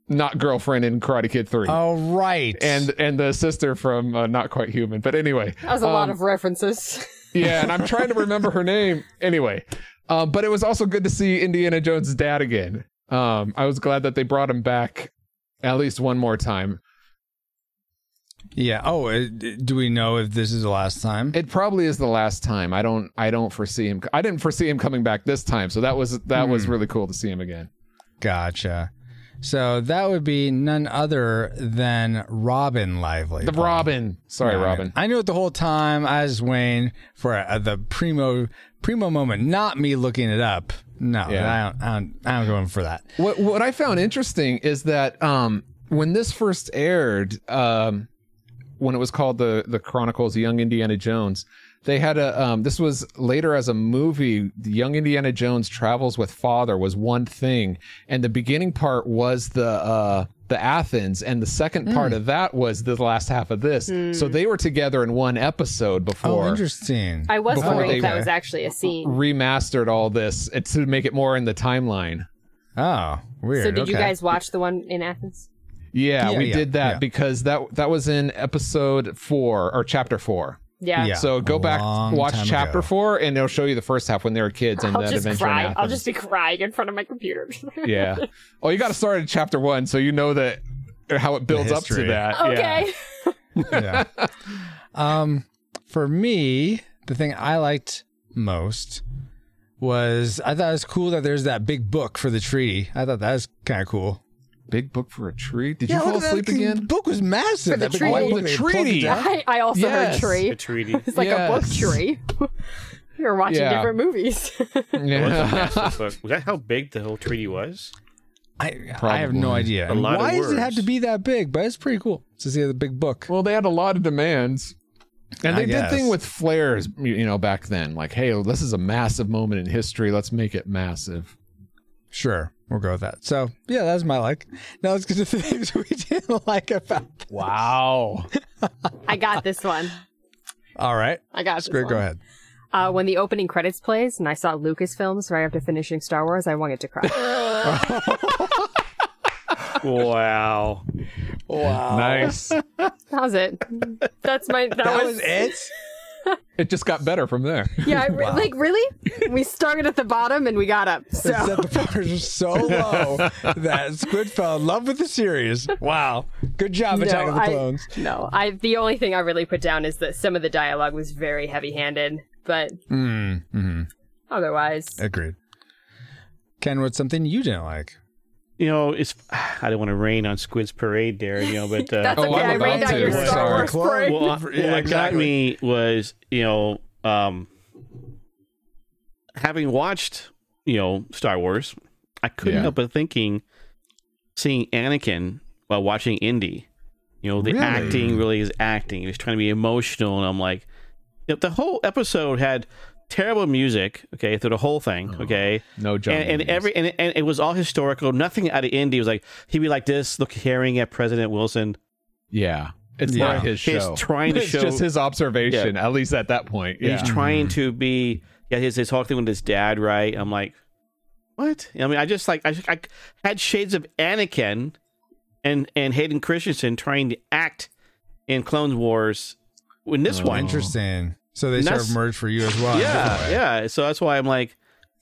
not girlfriend in Karate Kid Three. oh, right. And and the sister from uh, Not Quite Human, but anyway, that was a lot um, of references. yeah, and I'm trying to remember her name. Anyway, um, but it was also good to see Indiana Jones' dad again. Um, I was glad that they brought him back at least one more time. Yeah. Oh, uh, do we know if this is the last time? It probably is the last time. I don't. I don't foresee him. I didn't foresee him coming back this time. So that was that was Hmm. really cool to see him again. Gotcha. So that would be none other than Robin Lively. The Robin. Sorry, Right. Robin. I knew it the whole time. I was waiting for uh, the primo primo moment, not me looking it up. No, Yeah. I don't. I don't. I'm going for that. What what I found interesting is that um, when this first aired, um, when it was called the the Chronicles of Young Indiana Jones, they had a um, this was later as a movie. The Young Indiana Jones travels with father was one thing, and the beginning part was the uh, the Athens, and the second part of that was the last half of this. So they were together in one episode before. Oh, interesting. I was Before wondering they- if that was actually a scene. Remastered all this to make it more in the timeline. Oh, weird. So did you guys watch the one in Athens? Yeah, Yeah, we yeah, did that yeah. because that that was in episode four or chapter four. Yeah. Yeah. So go a back, watch chapter ago. four, and it'll show you the first half when they were kids and I'll that just adventure cry. I'll just be crying in front of my computer. yeah. Oh, you got to start at chapter one, so you know that how it builds up to history. that. Yeah. okay. yeah. Um, for me, the thing I liked most was I thought it was cool that there's that big book for the treaty. I thought that was kind of cool. Big book for a tree. Did Yeah, you fall asleep that again? Book was massive. For the that big treaty. white Oh, the they plugged it treaty. I, I also Yes. heard tree. The treaty. It's like a book Yes. tree. You're watching Yeah. different movies. It was Yeah. Was that how big the whole treaty was? I, I have no idea. A And lot of Why does it have to be that big? But it's pretty cool to see the big book. well, they had a lot of demands. And I they did guess. thing with flares, you you know, back then. Like, hey, this is a massive moment in history. Let's make it massive. Sure, we'll go with that. So yeah, that's my like. Now let's get to the things we didn't like about. Wow. I got this one. All right, I got this great. one. Go ahead. Uh, when the opening credits plays and I saw Lucasfilms right after finishing Star Wars, I wanted to cry. Wow. Wow. nice. that was it. That's my. That, That was, was it. It just got better from there. Yeah, re- like really. We started at the bottom and we got up. So Set the so low that Squid fell in love with the series. Wow, good job, Attack of the I- Clones. no, I. The only thing I really put down is that some of the dialogue was very heavy-handed, but Mm, hmm otherwise, Agreed. Ken, what's something you didn't like? You know, it's I don't want to rain on Squid's parade there, you know, but uh, that's Oh, okay. I'm I about rained out to. your Sorry. Star Wars parade. well, Yeah, what got me was you know um, having watched you know Star Wars, I couldn't Yeah. help but thinking, seeing Anakin while watching Indy. You know, the Really? acting really is acting. He was trying to be emotional, and I'm like, you know, the whole episode had terrible music. Okay, through the whole thing. Okay, No John. and, and every and, and it was all historical. Nothing out of Indy was like he'd be like this, look, staring at President Wilson. yeah, it's Yeah. not his show. He's trying to it's show- just his observation, at least at that point. Yeah. He's trying mm-hmm. to be yeah his his whole thing with his dad, right? I'm like, what? I mean, I just like I, I had shades of Anakin and and Hayden Christensen trying to act in Clone Wars in this Oh. one. Interesting. So they And sort of merged for you as well. in a different Yeah, yeah. So that's why I'm like,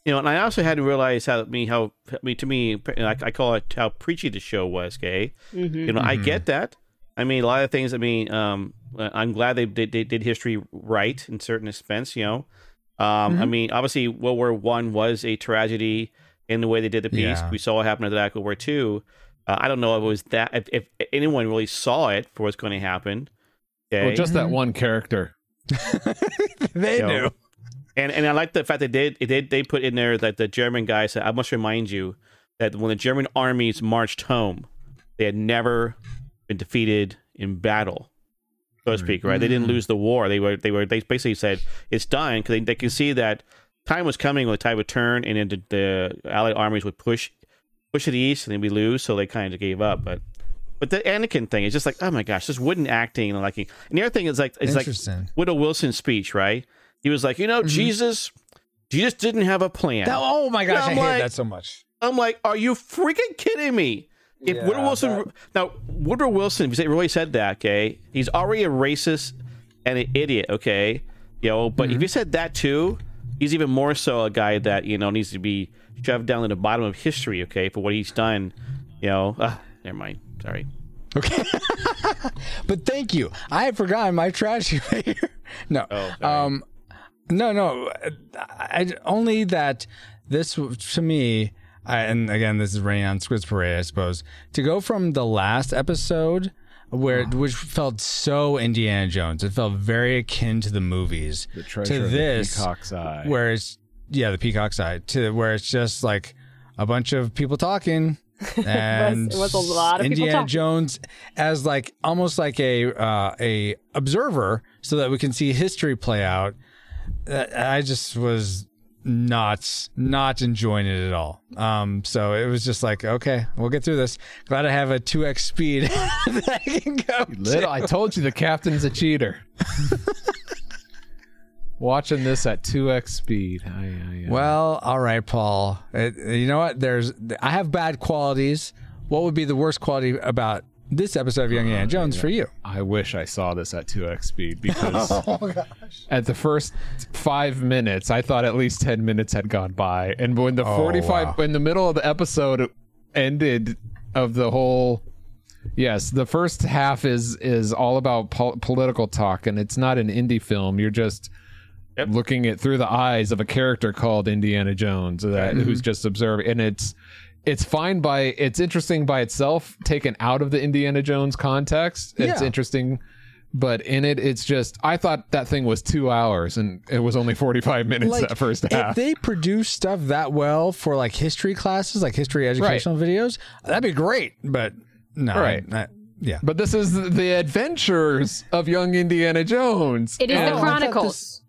you know, and I also hadn't realized how I mean how I mean to me I, I call it how preachy the show was. Okay, you know, I get that. I mean, a lot of things. I mean, um, I'm glad they did, they did history right in certain expense. You know, um, I mean, obviously World War One was a tragedy in the way they did the piece. Yeah. We saw what happened at after that World War Two. Uh, I don't know if it was that if, if anyone really saw it for what's going to happen. Okay. Well, just that one character. they you know. knew. And and I like the fact that they they did they put in there that the German guy said I must remind you that when the German armies marched home, they had never been defeated in battle, so to speak. Right? They didn't mm. lose the war. They were they were they basically said it's done because they, they could see that time was coming when the tide would turn and then the, the Allied armies would push push to the east and then we lose. So they kind of gave up, but. But the Anakin thing is just like, oh my gosh, this wooden acting and like, and the other thing is like, it's like. Woodrow Wilson's speech, right? He was like, you know, Jesus, Jesus didn't have a plan. That- oh my gosh, I hate that so much. I'm like, are you freaking kidding me? If Yeah, Woodrow Wilson, that- now Woodrow Wilson, if he really said that, okay, he's already a racist and an idiot, okay, you know. But Mm-hmm. if he said that too, he's even more so a guy that you know needs to be shoved down to the bottom of history, okay, for what he's done. You know, uh, never mind. Sorry. Okay. but thank you. I had forgotten my trash humor. no. Oh, um, no, no. I, I- only that this to me, I, and again, this is raining on Squid's Parade, I suppose. To go from the last episode, where which felt so Indiana Jones, it felt very akin to the movies. The treasure to of the this, Peacock's Eye. where it's yeah, the Peacock's Eye, to where it's just like a bunch of people talking. And it was a lot of people Indiana. Jones as like almost like a uh, a observer, so that we can see history play out. Uh, I just was not not enjoying it at all. Um, so it was just like, okay, we'll get through this. Glad I have a two x speed that I can go. Little, I told you the captain's a cheater. Watching this at 2x speed. I, I, uh, Well, all right, Paul. It, you know what? There's I have bad qualities. What would be the worst quality about this episode of Young Indiana Jones for you? I wish I saw this at 2x speed because at the first five minutes, I thought at least 10 minutes had gone by. And when the 45, wow. when the middle of the episode ended of the whole. Yes, the first half is is all about pol- political talk, and it's not an Indy film. You're just looking at through the eyes of a character called Indiana Jones that who's just observing, and it's it's fine by it's interesting by itself, taken out of the Indiana Jones context. It's Yeah. interesting, but in it, it's just I thought that thing was two hours, and it was only forty five minutes that first half if they produce stuff that well for like history classes, like history educational videos, that'd be great. But no, Right. I- yeah. but this is the adventures of young Indiana Jones. It is And- the Chronicles.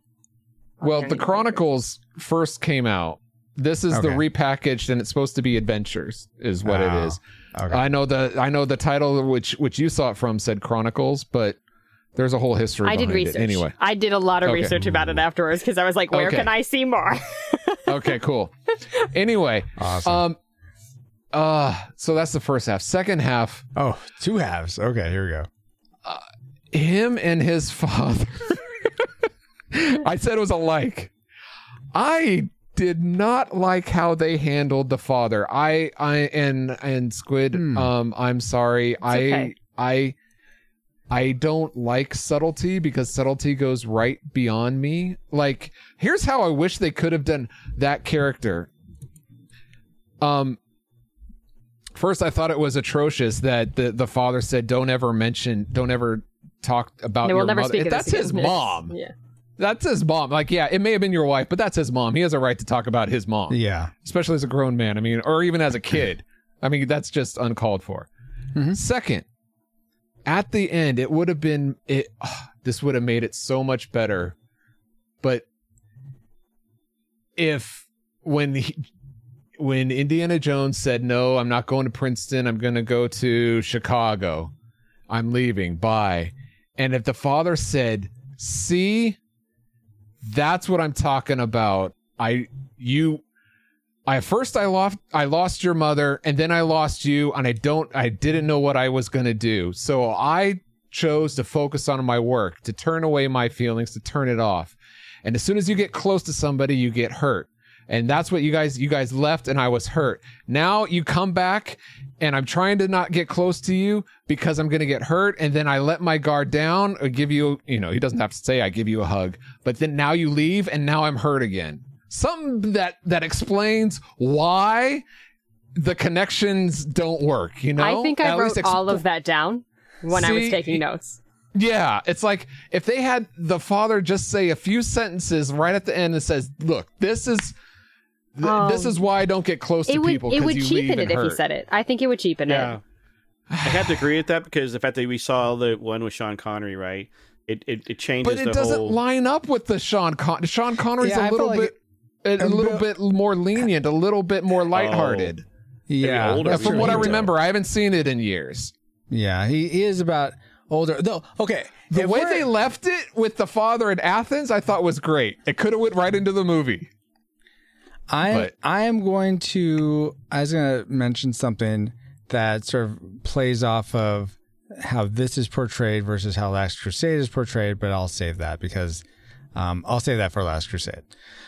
Well, the Chronicles first came out. This is the Okay. repackaged, and it's supposed to be Adventures, is what Oh, it is. okay. I know the I know the title which which you saw it from said Chronicles, but there's a whole history. I did behind research. It. Anyway, I did a lot of Okay. research about it afterwards because I was like, where Okay. can I see more? okay, cool. Anyway, Awesome. um, uh, so that's the first half. Second half, oh, two halves. Okay, here we go. him and his father. I said it was a like. I did not like how they handled the father. I I and and Squid. Um, I'm sorry. I okay. I I don't like subtlety because subtlety goes right beyond me. Like, here's how I wish they could have done that character. Um, first I thought it was atrocious that the the father said, "Don't ever mention, don't ever talk about No, your we'll mother." That's his again. mom. Yeah. That's his mom. Like, yeah, it may have been your wife, but that's his mom. He has a right to talk about his mom, Yeah. especially as a grown man. I mean, or even as a kid. I mean, that's just uncalled for. Mm-hmm. Second, at the end, it would have been it. Ah, this would have made it so much better. But if when he, when Indiana Jones said, "No, I'm not going to Princeton. I'm going to go to Chicago. I'm leaving. Bye," and if the father said, "See, that's what I'm talking about. I you I first I lost I lost your mother and then I lost you and I don't I didn't know what I was going to do. So I chose to focus on my work, to turn away my feelings, to turn it off. And as soon as you get close to somebody, you get hurt. And that's what you guys you guys left and I was hurt. Now you come back and I'm trying to not get close to you because I'm going to get hurt and then I let my guard down or give you, you know, he doesn't have to say I give you a hug, but then now you leave and now I'm hurt again. Something that that explains why the connections don't work, you know? I think I At wrote expl- all of that down when I was See, taking notes. yeah, it's like if they had the father just say a few sentences right at the end that says, "Look, this is th- this Um, is why I don't get close to It would people it 'cause would you cheapen leave it and if he said it. I think it would cheapen Yeah. it. I have to agree with that because the fact that we saw the one with Sean Connery, right? It it, it changes But it the doesn't whole. line up with the Sean Con- Sean Connery's Yeah, I a little felt like bit a, a little bit- bit more lenient, a little bit more lighthearted. Yeah. older From what I version. remember, I haven't seen it in years. Yeah. He, he is about older. Though, okay. The if way they left it with the father in Athens, I thought was great. It could have went right into the movie. I But- I am going to I was going to mention something that sort of plays off of how this is portrayed versus how Last Crusade is portrayed, but I'll save that because um, I'll save that for Last Crusade.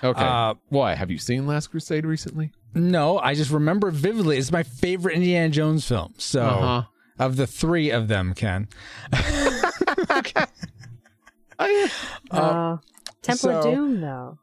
Okay. Uh, Why? Have you seen Last Crusade recently? No, I just remember it vividly. It's my favorite Indiana Jones film. So Uh-huh. of the three of them, Ken. okay. Uh, Temple of Doom, though.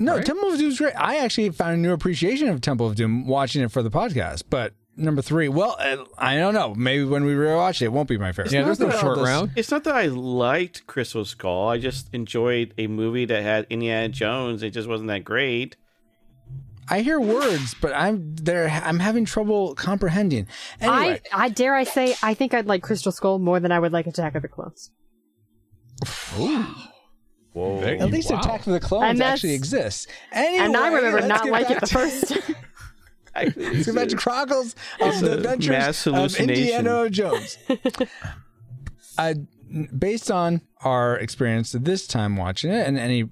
No, Temple of Doom's great. I actually found a new appreciation of Temple of Doom watching it for the podcast. But number three, well, uh, I don't know. Maybe when we rewatch it, it won't be my favorite. Yeah, there's no short I'll round. It's not that I liked Crystal Skull. I just enjoyed a movie that had Indiana Jones. It just wasn't that great. I hear words, but I'm there. I'm having trouble comprehending. Anyway, I, I dare I say, I think I'd like Crystal Skull more than I would like Attack of the Clones. Whoa. at least Wow. Attack of the Clones And actually exists. Anyway, and I remember not get liking back the first. Let's get back to Chronicles of the a Adventures mass of. Indiana Jones. uh, based on our experience this time watching it and any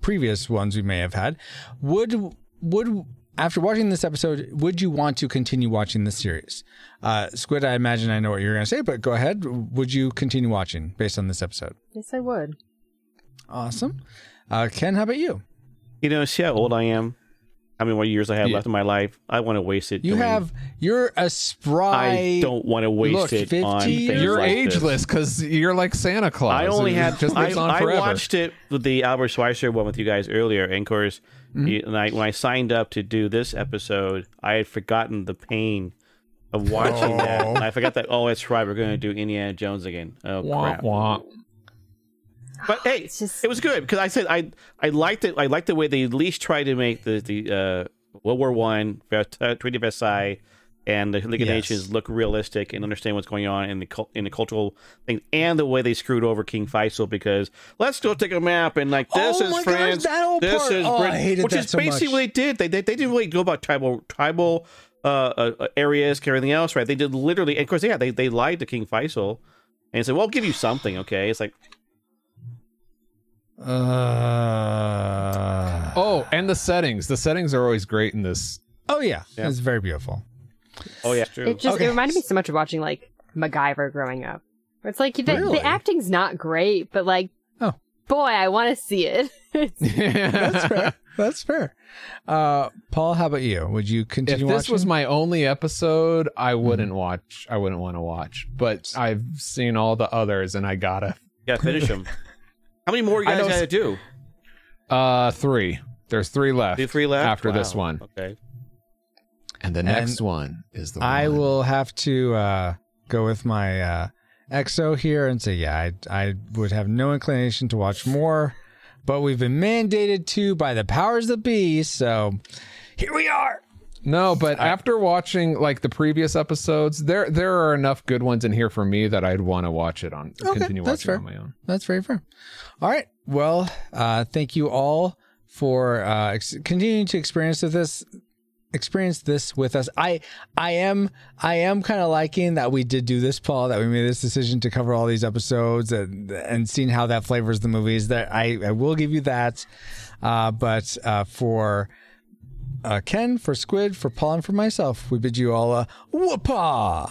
previous ones we may have had, would would after watching this episode, would you want to continue watching this series? Uh, Squid, I imagine I know what you're going to say, but go ahead. Would you continue watching based on this episode? yes, I would. Awesome. Uh, Ken, how about you? You know, see how old I am? How many more years I have Yeah. left in my life? I want to waste it. You doing- have you're a spry. I don't want to waste Look, it 50 on years? things You're like ageless because you're like Santa Claus. I only had just I, on I watched it with the Albert Schweitzer one with you guys earlier, and of course, Mm-hmm. and I, when I signed up to do this episode, I had forgotten the pain of watching that. And I forgot that. Oh, that's right, we're going to do Indiana Jones again. Oh Wah, crap! wah. But hey, It's just- it was good because I said I I liked it. I liked the way they at least tried to make the the uh, World War One, uh, Treaty of Versailles, and the League of Yes. Nations look realistic and understand what's going on in the in the cultural thing, and the way they screwed over King Faisal because let's go take a map and like this Oh is my gosh, France, that whole this part. is Oh, I Britain, hated which that is so basically much. what they did. They they, they didn't really go about tribal tribal. Uh, uh, areas, everything else, right? They did literally, and of course, yeah, they, they lied to King Faisal and said, "Well, I'll give you something, okay?" It's like, Uh, Oh, and the settings. The settings are always great in this. oh yeah, Yeah. it's very beautiful. oh yeah, true. It just Okay. it reminded me so much of watching like MacGyver growing up. It's like the, Really? the acting's not great, but like, Oh. boy, I want to see it. That's fair. That's fair. Uh, Paul, how about you? Would you continue? if this watching? was my only episode, I wouldn't watch. I wouldn't want to watch. But I've seen all the others, and I gotta. Yeah, finish them. How many more you guys know- got to do? Uh, three. There's three left. Do three left after this one, Okay. and the next one is the. One. I one. will have to uh, go with my uh, EXO here and say, yeah, I, I would have no inclination to watch more, but we've been mandated to by the powers that be. So here we are. No, but after watching like the previous episodes, there there are enough good ones in here for me that I'd want to watch it on. Okay, continue watching fair. on my own. That's very fair. All right. Well, uh, thank you all for uh, ex- continuing to experience with this. Experience this with us. I I am I am kind of liking that we did do this, Paul. That we made this decision to cover all these episodes and and seeing how that flavors the movies. That I I will give you that. Uh, but uh, for uh, Ken, for Squid, for Paul, and for myself, we bid you all a whoopah.